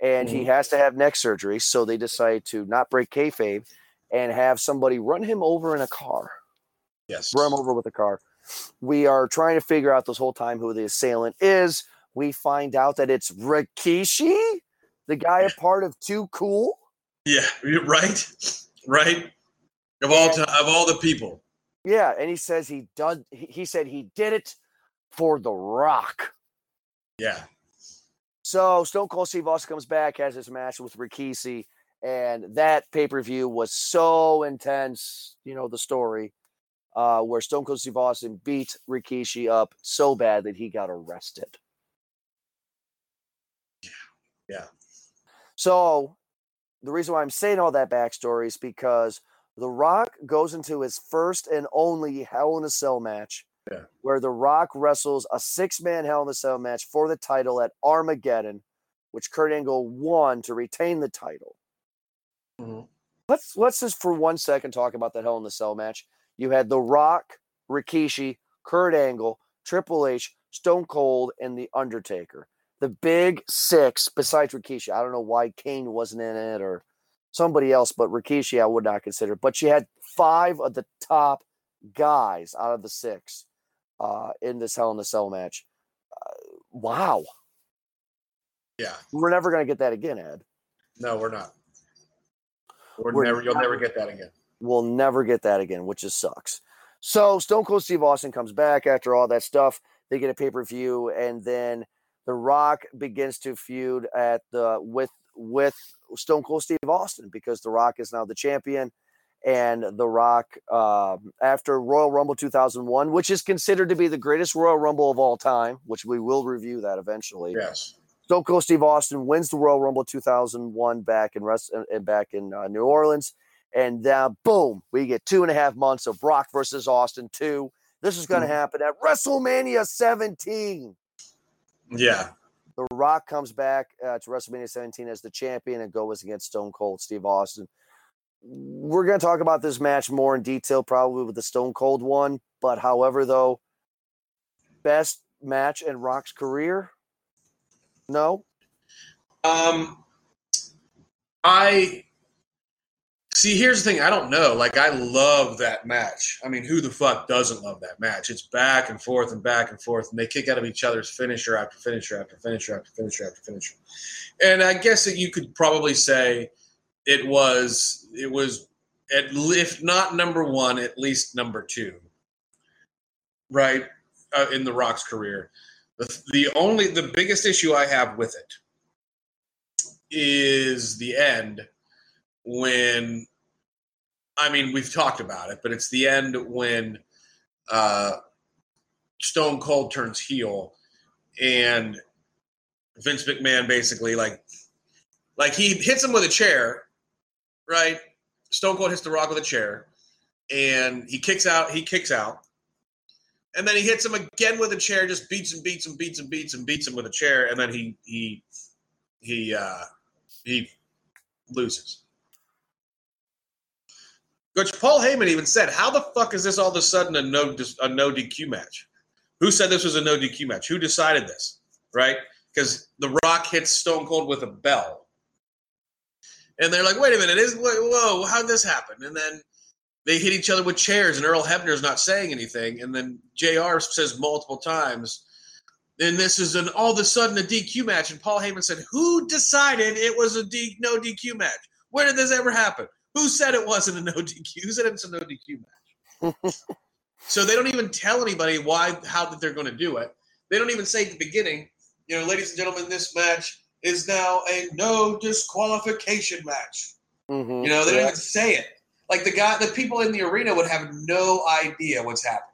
And he mm-hmm. has to have neck surgery. So they decide to not break kayfabe and have somebody run him over in a car, Yes. run him over with a car. We are trying to figure out this whole time who the assailant is. We find out that it's Rikishi, the guy a part of Too Cool. Yeah. Right. Right. Of all of all the people. Yeah, and he says he done. He he said he did it for The Rock. Yeah. So Stone Cold Steve Austin comes back, has his match with Rikishi, and that pay per view was so intense. You know the story, uh, where Stone Cold Steve Austin beat Rikishi up so bad that he got arrested. Yeah. Yeah. So the reason why I'm saying all that backstory is because The Rock goes into his first and only Hell in a Cell match, Yeah. where The Rock wrestles a six man Hell in a Cell match for the title at Armageddon, which Kurt Angle won to retain the title. Mhm. Let's let's just for one second talk about that Hell in a Cell match. You had The Rock, Rikishi, Kurt Angle, Triple H, Stone Cold, and The Undertaker the big six besides Rikishi. I don't know why Kane wasn't in it or somebody else, but Rikishi I would not consider. But she had five of the top guys out of the six uh, in this Hell in the Cell match. Uh, wow, Yeah. we're never gonna get that again, Ed. No, we're not. We're, We're never. You'll never never- get that again. We'll never get that again, which just sucks. So Stone Cold Steve Austin comes back after all that stuff. They get a pay per view, and then The Rock begins to feud at the with with Stone Cold Steve Austin because The Rock is now the champion, and The Rock um, after Royal Rumble 2001, which is considered to be the greatest Royal Rumble of all time, which we will review that eventually. Yes. Stone Cold Steve Austin wins the Royal Rumble 2001 back in rest and back in uh, New Orleans, and now boom, we get two and a half months of Brock versus Austin two. This is going to Mhm. happen at WrestleMania 17. Yeah. The Rock comes back uh, to WrestleMania 17 as the champion and goes against Stone Cold Steve Austin. We're going to talk about this match more in detail, probably with the Stone Cold one. But however, though, best match in Rock's career? No. Um, I See, here's the thing. I don't know. Like, I love that match. I mean, who the fuck doesn't love that match? It's back and forth and back and forth, and they kick out of each other's finisher after finisher after finisher after finisher after finisher. And I guess that you could probably say it was it was at if not number one, at least number two, right? Uh, in the Rock's career, the the only the biggest issue I have with it is the end when I mean we've talked about it, but it's the end when uh, Stone Cold turns heel and Vince McMahon basically like like he hits him with a chair, right? Stone Cold hits the Rock with a chair, and he kicks out. He kicks out, and then he hits him again with a chair. Just beats and beats and beats and beats him, beats him with a chair, and then he he he uh, he loses. Which Paul Heyman even said, "How the fuck is this all of a sudden a no a no DQ match? Who said this was a no DQ match? Who decided this? Right? Because The Rock hits Stone Cold with a bell, and they're like, "Wait a minute, is whoa, how did this happen?" And then they hit each other with chairs, and Earl Hebner's not saying anything, and then Jr. says multiple times, and this is an all of a sudden a DQ match. And Paul Heyman said, "Who decided it was a D, no DQ match? Where did this ever happen? Who said it wasn't a no DQ? Who said it's a no DQ match?" so they don't even tell anybody why how that they're going to do it. They don't even say at the beginning, you know, ladies and gentlemen, this match is now a no disqualification match. Mhm. You know, they don't even say it. Like the guy, the people in the arena would have no idea what's happening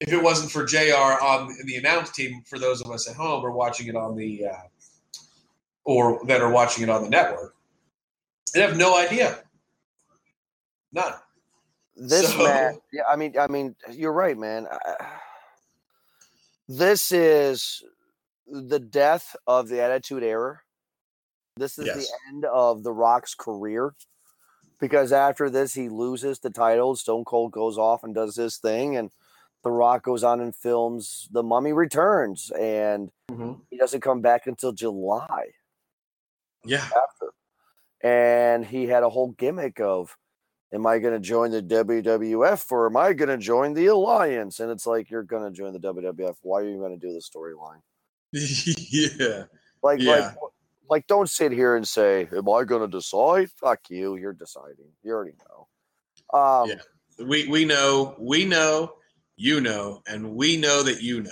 if it wasn't for Jr. on the announce team. For those of us at home or watching it on the, uh, or that are watching it on the network, they have no idea. None. this So- match yeah i mean i mean you're right man I- this is the death of the attitude era this is Yes. the end of the rock's career because after this he loses the title stone cold goes off and does his thing and the rock goes on and films the mummy returns and mm-hmm. he doesn't come back until july Yeah. And he had a whole gimmick of, am I going to join the WWF or am I going to join the Alliance? And it's like, you're going to join the WWF. Why are you going to do the storyline? yeah. Like, Yeah. like, like, don't sit here and say, am I going to decide? Fuck you. You're deciding. You already know. Um, Yeah. We we know, we know, you know, and we know that you know.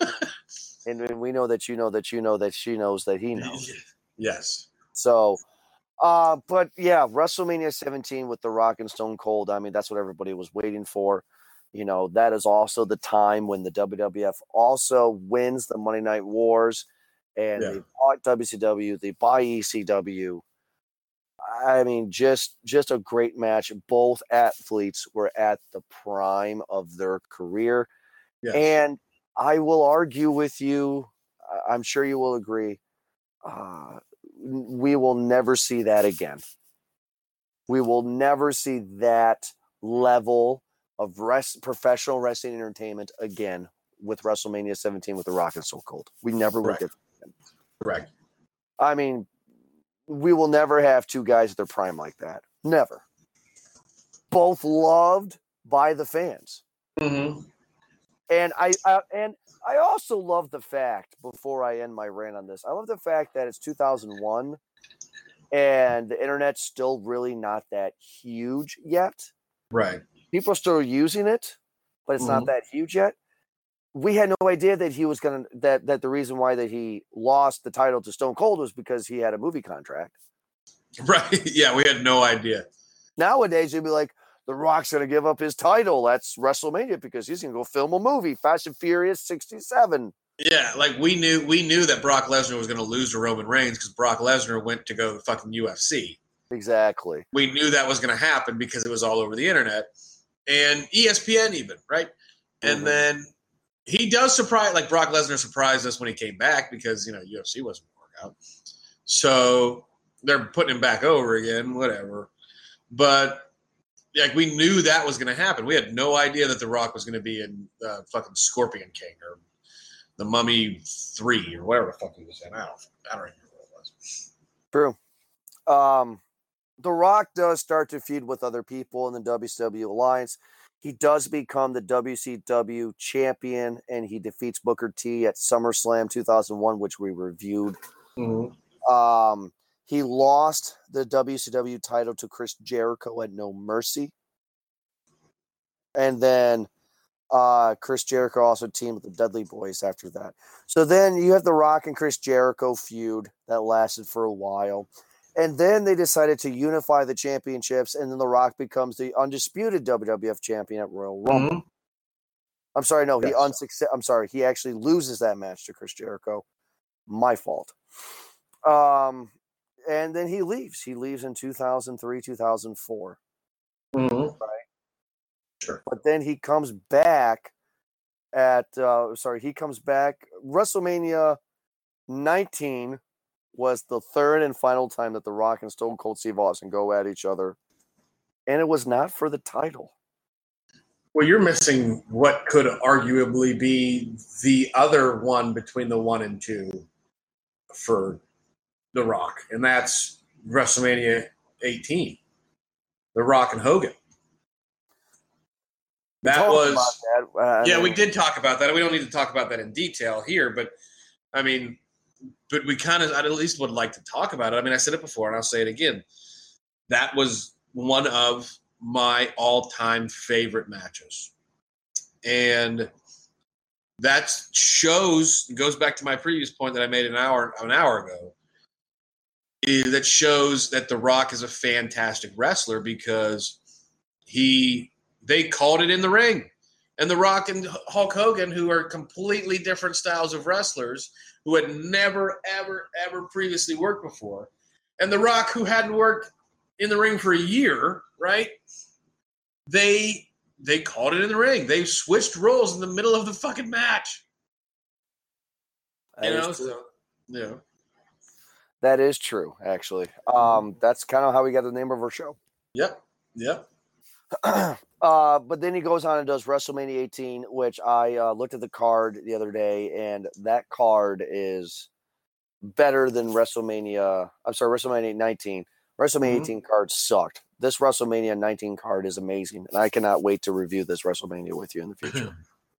and, and we know that you know that you know that she knows that he knows. Yes. So, uh, but yeah, WrestleMania 17 with The Rock and Stone Cold. I mean, that's what everybody was waiting for. You know, that is also the time when the WWF also wins the Monday Night Wars and Yeah. they bought WCW, they buy ECW. I mean, just just a great match. Both athletes were at the prime of their career. Yes. And I will argue with you. I'm sure you will agree. Uh, we will never see that again. We will never see that level of rest, professional wrestling entertainment again with WrestleMania 17 with The Rock and So Cold. We never will get. Correct. I mean, we will never have two guys at their prime like that. Never. Both loved by the fans. Mm-hmm. And I, I and I also love the fact before I end my rant on this. I love the fact that it's 2001 and the internet's still really not that huge yet. Right. People are still using it, but it's not Mhm. that huge yet. We had no idea that he was gonna that that the reason why that he lost the title to Stone Cold was because he had a movie contract. Right. Yeah, we had no idea. Nowadays, you'd be like, The Rock's gonna give up his title. That's WrestleMania because he's gonna go film a movie, Fast and Furious 67. Yeah, like we knew we knew that Brock Lesnar was going to lose to Roman Reigns because Brock Lesnar went to go to fucking UFC. Exactly. We knew that was going to happen because it was all over the internet and ESPN even right. And Mhm. then he does surprise like Brock Lesnar surprised us when he came back because you know UFC wasn't going to work out. So they're putting him back over again, whatever. But like we knew that was going to happen. We had no idea that The Rock was going to be in uh, fucking Scorpion King or the Mummy Three or whatever the fuck he was in. I don't, I don't remember what it was. True. Um, The Rock does start to feud with other people in the WCW alliance. He does become the WCW champion and he defeats Booker T at SummerSlam 2001, which we reviewed. Mm-hmm. Um, he lost the WCW title to Chris Jericho at No Mercy. And then uh, Chris Jericho also teamed with the Dudley Boyz after that. So then you have the Rock and Chris Jericho feud that lasted for a while. And then they decided to unify the championships, and then The Rock becomes the undisputed WWF champion at Royal Rumble. Mhm. I'm sorry, no, he Yes. unsuccess. I'm sorry, he actually loses that match to Chris Jericho. My fault. Um, and then he leaves. He leaves in 2003, 2004. Mhm. But then he comes back at uh sorry, he comes back WrestleMania 19 was the third and final time that The Rock and Stone Cold Steve Austin go at each other. And it was not for the title. Well, you're missing what could arguably be the other one between the one and two for The Rock, and that's WrestleMania 18. The Rock and Hogan. That was that, uh, yeah, we did talk about that. We don't need to talk about that in detail here, but I mean, but we kind of, I at least would like to talk about it. I mean, I said it before, and I'll say it again. That was one of my all-time favorite matches, and that shows goes back to my previous point that I made an hour an hour ago. Is that shows that The Rock is a fantastic wrestler because he they called it in the ring and The Rock and Hulk Hogan, who are completely different styles of wrestlers, who had never, ever, ever previously worked before, and The Rock, who hadn't worked in the ring for a year, right? They they called it in the ring. They switched roles in the middle of the fucking match. that You know, so yeah. That is true, actually. Um, that's kind of how we got the name of our show. Yep. Yep. uh, but then he goes on and does WrestleMania 18, which I uh, looked at the card the other day, and that card is better than WrestleMania. I'm sorry, WrestleMania 19. WrestleMania Mhm. 18 card sucked. This WrestleMania 19 card is amazing, and I cannot wait to review this WrestleMania with you in the future.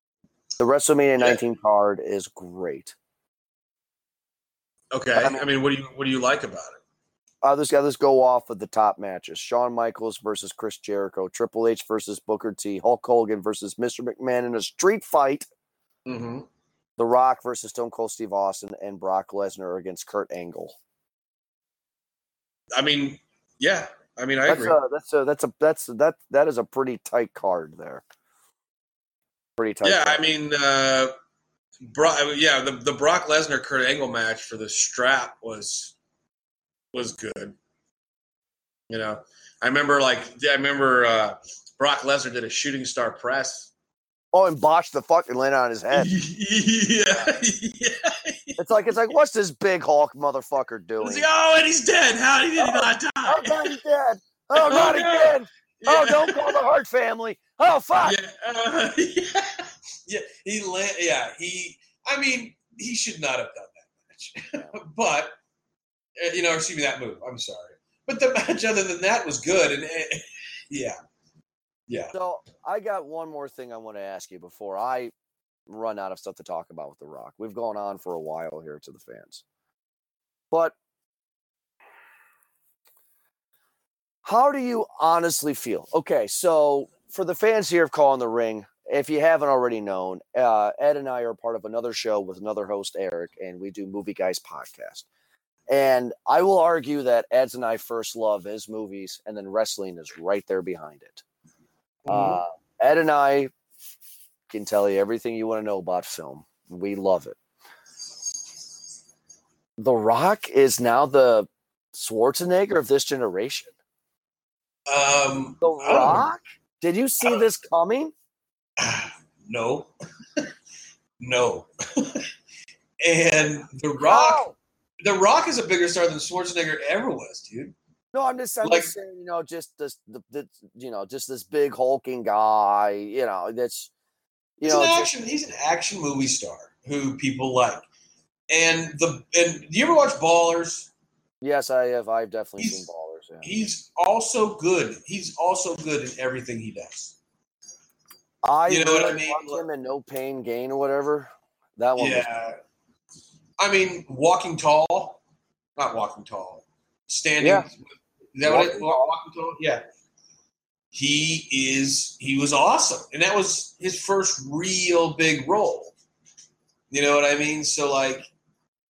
the WrestleMania Yeah. 19 card is great. Okay. I mean- I mean, what do you what do you like about it? Uh, let's, let's go off with the top matches: Shawn Michaels versus Chris Jericho, Triple H versus Booker T, Hulk Hogan versus Mr. McMahon in a street fight. Mm-hmm. The Rock versus Stone Cold Steve Austin and Brock Lesnar against Kurt Angle. I mean, yeah. I mean, I That's agree. a that's a that's a that's that that is a pretty tight card there. Pretty tight. yeah, I mean, uh, Bro- yeah, the the Brock Lesnar Kurt Angle match for the strap was was good. You know, I remember like I remember uh, Brock Lesnar did a shooting star press. oh, and botched the fucking lid on his head. yeah, yeah. It's like it's like what's this big Hulk motherfucker doing? Like, oh, and he's dead. How did he not die? Oh, God, he's dead. Oh, not Oh, no. again. Oh, Yeah. don't call the Hart family. Oh, fuck. Yeah, uh, yeah, yeah. He yeah he. I mean, he should not have done that match, but uh, you know, excuse me, that move. I'm sorry, but the match other than that was good, and uh, yeah, yeah. So I got one more thing I want to ask you before I run out of stuff to talk about with The Rock. We've gone on for a while here to the fans. But how do you honestly feel? Okay, so for the fans here of Calling the Ring, if you haven't already known, uh, Ed and I are part of another show with another host, Eric, and we do Movie Guys podcast. And I will argue that Ed's and I first love his movies, and then wrestling is right there behind it. Uh, Ed and I can tell you everything you want to know about film. We love it. The Rock is now the Schwarzenegger of this generation. Um, The I don't- Rock? Did you see this coming? no, no. and The Rock, The Rock is a bigger star than Schwarzenegger ever was, dude. No, I'm just, I'm Like- just saying, you know, just this, the, the, you know, just this big hulking guy, you know, that's, you He's know, an just- action. He's an action movie star who people like. And the and do you ever watch Ballers? yes, I have, I've definitely seen Ballers. yeah. he's also good. He's also good in everything he does. I You know what I mean? him No Pain Gain or whatever. That one was Yeah. I mean, walking tall, not walking tall, standing. Yeah. Is that Walking wa- walking tall? Yeah. He is. He was awesome, and that was his first real big role. You know what I mean? So like,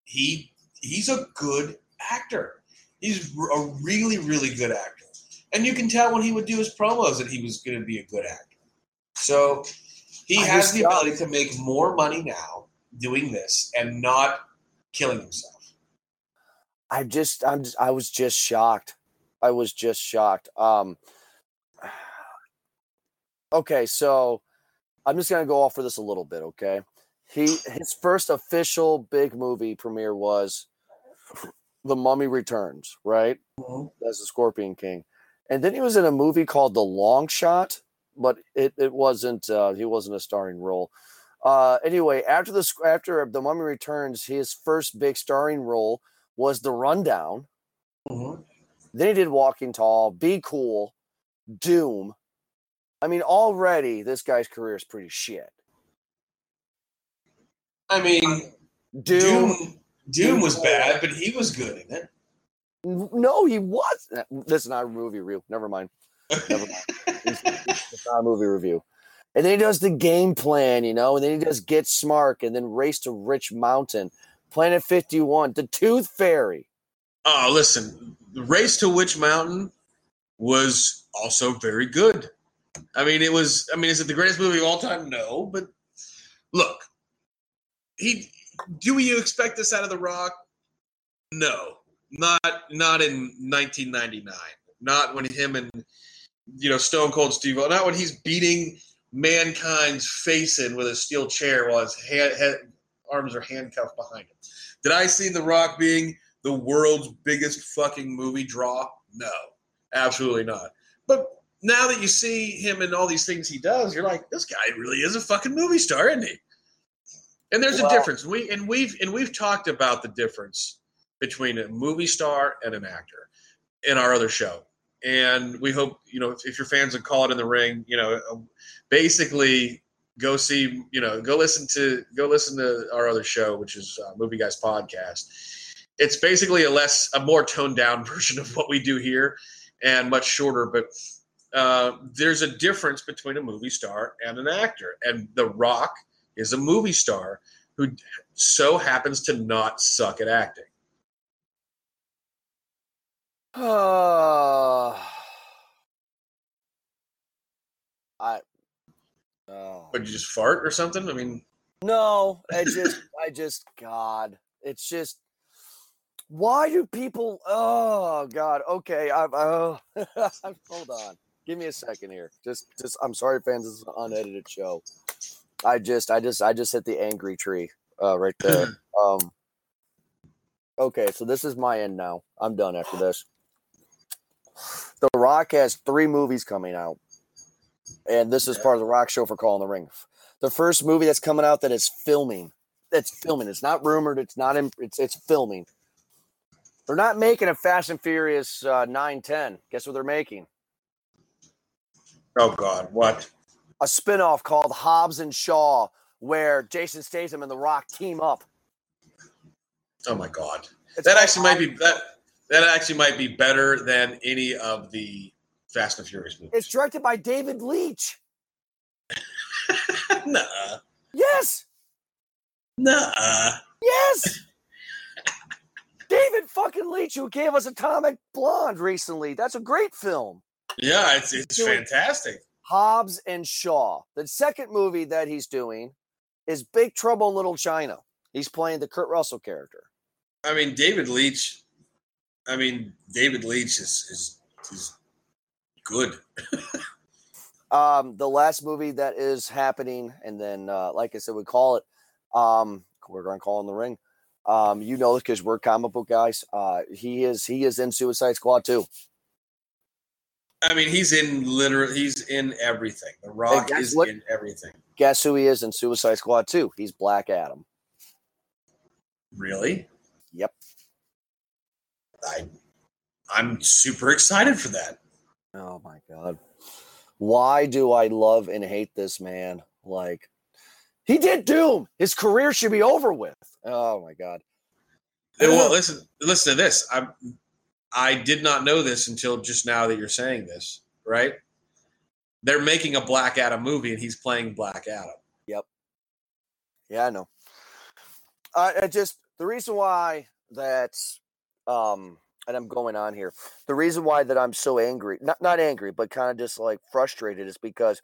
he he's a good actor. He's a really really good actor, and you can tell when he would do his promos that he was going to be a good actor. So he I has the ability to make more money now doing this and not killing himself. I just I'm just, I was just shocked. I was just shocked. Um Okay, so I'm just going to go off for this a little bit, okay? He his first official big movie premiere was The Mummy Returns, right? As the Scorpion King. And then he was in a movie called The Long Shot, but it, it wasn't uh he wasn't a starring role. Uh anyway, after the after The Mummy Returns, his first big starring role was The Rundown. Mhm. Then he did Walking Tall, Be Cool, Doom. I mean, already this guy's career is pretty shit. I mean, Doom, Doom. Doom was bad, but he was good in it. no, he was. This is not a movie review. Never mind. Never mind. It's, it's not a movie review. And then he does the game plan, you know, and then he does Get Smart and then Race to Witch Mountain, Planet 51, The Tooth Fairy. Oh, listen, the Race to Witch Mountain was also very good. I mean, it was. I mean, is it the greatest movie of all time? No, but look, he. Do you expect this out of The Rock? No, not not in 1999. Not when him and you know Stone Cold Steve. O not when he's beating mankind's face in with a steel chair while his hand, head, arms are handcuffed behind him. Did I see The Rock being the world's biggest fucking movie draw? No, absolutely not. But now that you see him in all these things he does, you're like, this guy really is a fucking movie star, isn't he? And there's a difference. We and we've and we've talked about the difference between a movie star and an actor in our other show. And we hope, you know, if, if you're fans of Call It in the Ring, you know, uh, basically go see, you know, go listen to go listen to our other show, which is uh, Movie Guys Podcast. It's basically a less, a more toned down version of what we do here, and much shorter. But uh, there's a difference between a movie star and an actor, and The Rock is a movie star who so happens to not suck at acting. I. Oh. But you just fart or something? I mean, No, I just, I just, God, it's just, why do people? Oh God, okay, I've, oh, hold on, give me a second here. Just, just, I'm sorry, fans, this is an unedited show. I just, I just, I just hit the angry tree, uh, right there. um, okay, so this is my end now. I'm done after this. The Rock has three movies coming out, and this is part of the Rock show for Calling the Ring the first movie that's coming out that is filming. That's filming. It's not rumored. It's not. In, it's it's filming. They're not making a Fast and Furious uh, nine ten. Guess what they're making? oh God, what? A spinoff called Hobbs and Shaw, where Jason Statham and The Rock team up. Oh my God. It's that actually might be that. That actually might be better than any of the Fast and Furious movies. It's directed by David Leitch. nah, Yes, nah. yes. David fucking Leitch, who gave us Atomic Blonde recently. That's a great film. Yeah, it's it's Doing- fantastic. Hobbs and Shaw. The second movie that he's doing is Big Trouble in Little China. He's playing the Kurt Russell character. I mean, David Leitch. I mean, David Leitch is is is good. Um, the last movie that is happening, and then uh, like I said, we call it. Um, we're going to call in the ring. Um, you know, because we're comic book guys. Uh, he is he is in Suicide Squad too. I mean, he's in literally. He's in everything. The Rock is what? in everything. Guess who he is in Suicide Squad too? He's Black Adam. Really? Yep. I I'm super excited for that. Oh my god. Why do I love and hate this man? Like he did Doom. His career should be over with. Oh my god. Well, listen, listen to this. I I did not know this until just now that you're saying this, right? They're making a Black Adam movie and he's playing Black Adam. Yep. Yeah, I know. I, I just the reason why that's um and I'm going on here. The reason why that I'm so angry, not not angry, but kind of just like frustrated is because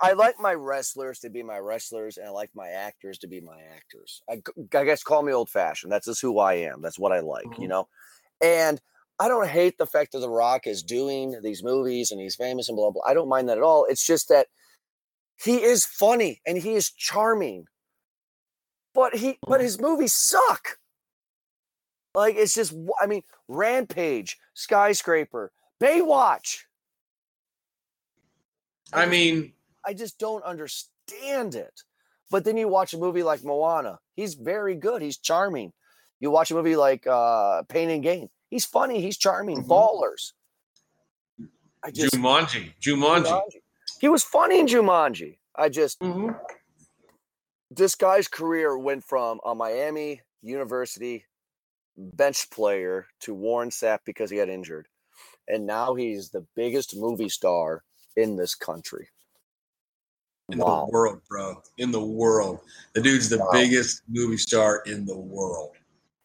I like my wrestlers to be my wrestlers, and I like my actors to be my actors. I, I guess call me old fashioned. That's just who I am. That's what I like, mm-hmm. you know. And I don't hate the fact that The Rock is doing these movies and he's famous and blah blah. I don't mind that at all. It's just that he is funny and he is charming, but he but mm-hmm. his movies suck. Like it's just, I mean, Rampage, Skyscraper, Baywatch. I mean, I just don't understand it. But then you watch a movie like Moana. He's very good. He's charming. You watch a movie like uh, Pain and Gain. He's funny. He's charming. Mm-hmm. Ballers. I just Jumanji. Jumanji. Jumanji. He was funny in Jumanji. I just mm-hmm. this guy's career went from a Miami University bench player to Warren Sapp because he got injured. And now he's the biggest movie star in this country in wow. the world, bro. In the world. The dude's the wow. biggest movie star in the world.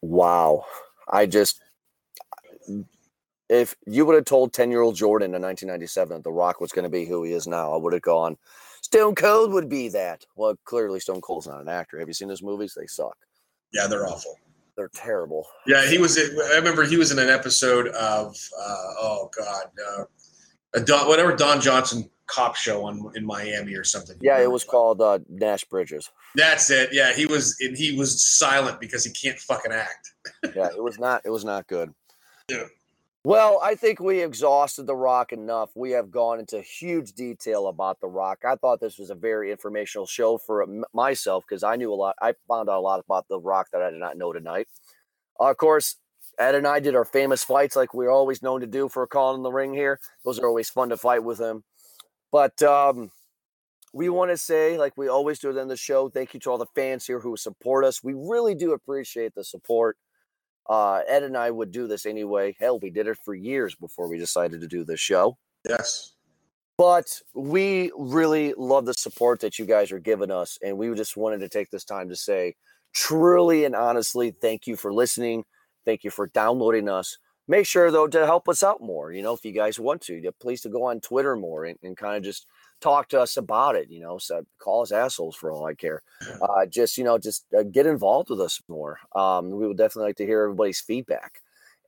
Wow. I just if you would have told 10 year old Jordan in 1997 that The Rock was going to be who he is now, I would have gone, Stone Cold would be that. Well, clearly, Stone Cold's not an actor. Have you seen his movies? They suck. Yeah, they're awful. They're terrible. Yeah, he was. I remember he was in an episode of, uh, oh, God, uh, Don, whatever Don Johnson cop show on in Miami or something. Yeah, it was called uh, Nash Bridges. That's it. Yeah, he was and he was silent because he can't fucking act. yeah, it was not it was not good. Yeah. Well, I think we exhausted The Rock enough. We have gone into huge detail about The Rock. I thought this was a very informational show for myself because I knew a lot. I found out a lot about The Rock that I did not know tonight. Uh, of course, Ed and I did our famous fights like we're always known to do for Calling in the Ring here. Those are always fun to fight with him. But um, we want to say, like we always do at the end of the show, thank you to all the fans here who support us. We really do appreciate the support. Uh, Ed and I would do this anyway. Hell, we did it for years before we decided to do this show. Yes. But we really love the support that you guys are giving us. And we just wanted to take this time to say, truly and honestly, thank you for listening. Thank you for downloading us make sure though to help us out more you know if you guys want to please to go on twitter more and, and kind of just talk to us about it you know so call us assholes for all i care. Uh, just you know just uh, get involved with us more. Um, we would definitely like to hear everybody's feedback.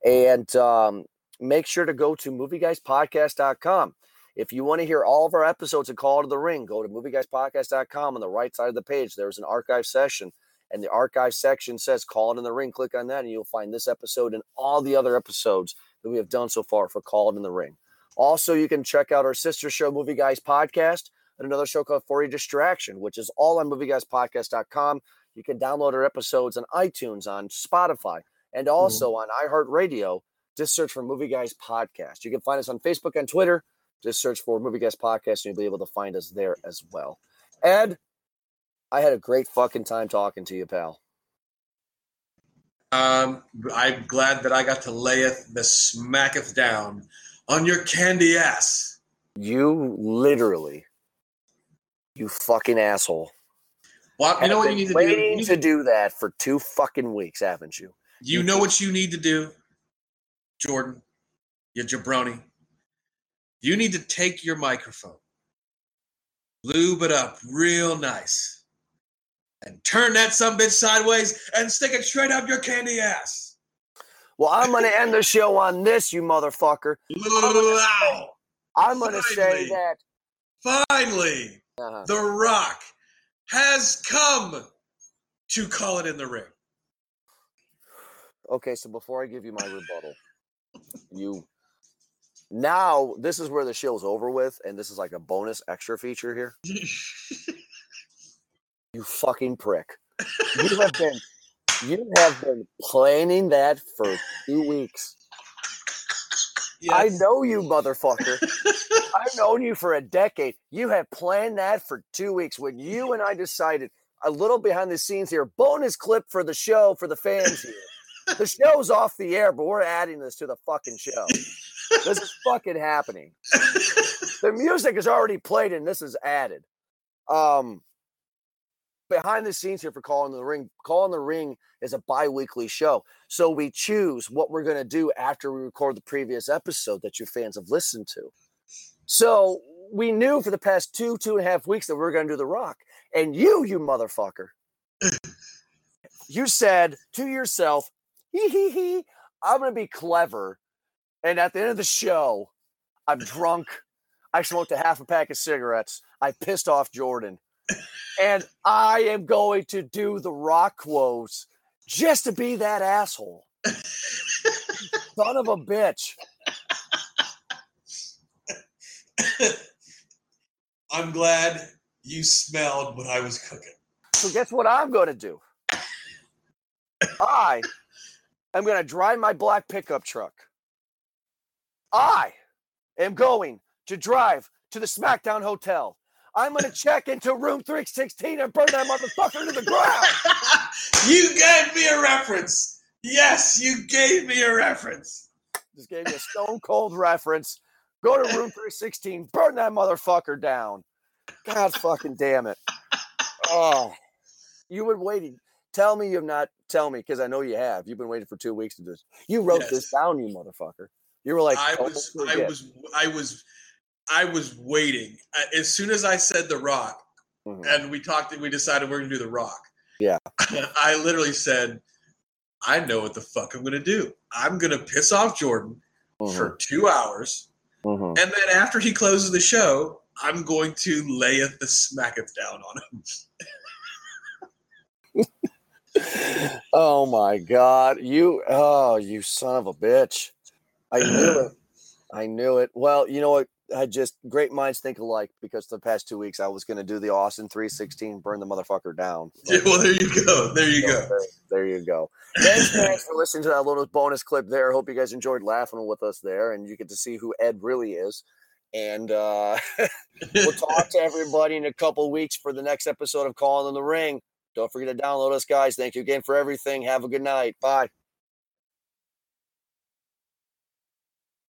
And um, make sure to go to movieguyspodcast.com if you want to hear all of our episodes of call to the ring go to movieguyspodcast.com on the right side of the page. There's an archive session and the archive section says call it in the ring. Click on that and you'll find this episode and all the other episodes that we have done so far for call it in the ring also you can check out our sister show movie guys podcast and another show called for your distraction which is all on movieguyspodcast.com you can download our episodes on itunes on spotify and mm-hmm. also mm-hmm. on iheartradio just search for movie guys podcast you can find us on facebook and twitter just search for movie guys podcast and you'll be able to find us there as well ed I had a great fucking time talking to you, pal. Um, I'm glad that I got to layeth the smacketh down on your candy ass. You literally, you fucking asshole. Well, you know what you need to waiting do? Waiting to do that for two fucking weeks, haven't you? You, you know what you need to do, Jordan, you jabroni. You need to take your microphone, lube it up real nice and turn that some bitch sideways and stick it straight up your candy ass. Well, I'm going to end the show on this, you motherfucker. Wow. I'm going to say that. Finally, uh-huh. The Rock has come to call it in the ring. Okay, so before I give you my rebuttal, you now this is where the show's over with, and this is like a bonus extra feature here. You fucking prick. You have been you have been planning that for two weeks. I know you, motherfucker. I've known you for a decade. You have planned that for two weeks. When you and I decided a little behind the scenes here, bonus clip for the show for the fans here. The show's off the air, but we're adding this to the fucking show. This is fucking happening. The music is already played and this is added. Um, behind the scenes here for Calling the Ring. Calling the Ring is a bi-weekly show. So we choose what we're going to do after we record the previous episode that your fans have listened to. So we knew for the past two, two and a half weeks that we are going to do The Rock. And you, you motherfucker, you said to yourself, hee hee hee, I'm going to be clever. And at the end of the show, I'm drunk. I smoked a half a pack of cigarettes. I pissed off Jordan and I am going to do the rock quotes just to be that asshole. Son of a bitch. I'm glad you smelled what I was cooking. So guess what I'm going to do? I am going to drive my black pickup truck. I am going to drive to the SmackDown Hotel I'm going to check into room 316 and burn that motherfucker to the ground. you gave me a reference. Yes, you gave me a reference. Just gave me a stone cold reference. Go to room 316, burn that motherfucker down. God fucking damn it. Oh, you been waiting. Tell me you've not, tell me, because I know you have. You've been waiting for two weeks to do this. You wrote yes. this down, you motherfucker. You were like, I was, I was, I was I was waiting. As soon as I said The Rock, mm-hmm. and we talked, we decided we're gonna do The Rock. Yeah. I literally said, I know what the fuck I'm gonna do. I'm gonna piss off Jordan mm-hmm. for two hours, mm-hmm. and then after he closes the show, I'm going to layeth the smacketh down on him. oh my god, you! Oh, you son of a bitch! I knew it. I knew it. Well, you know what? I just great minds think alike because the past two weeks I was going to do the Austin 316, burn the motherfucker down. Yeah, well, there you go. There you go. There, there you go. Thanks, for listening to that little bonus clip there. Hope you guys enjoyed laughing with us there and you get to see who Ed really is. And uh, we'll talk to everybody in a couple weeks for the next episode of Calling in the Ring. Don't forget to download us, guys. Thank you again for everything. Have a good night. Bye.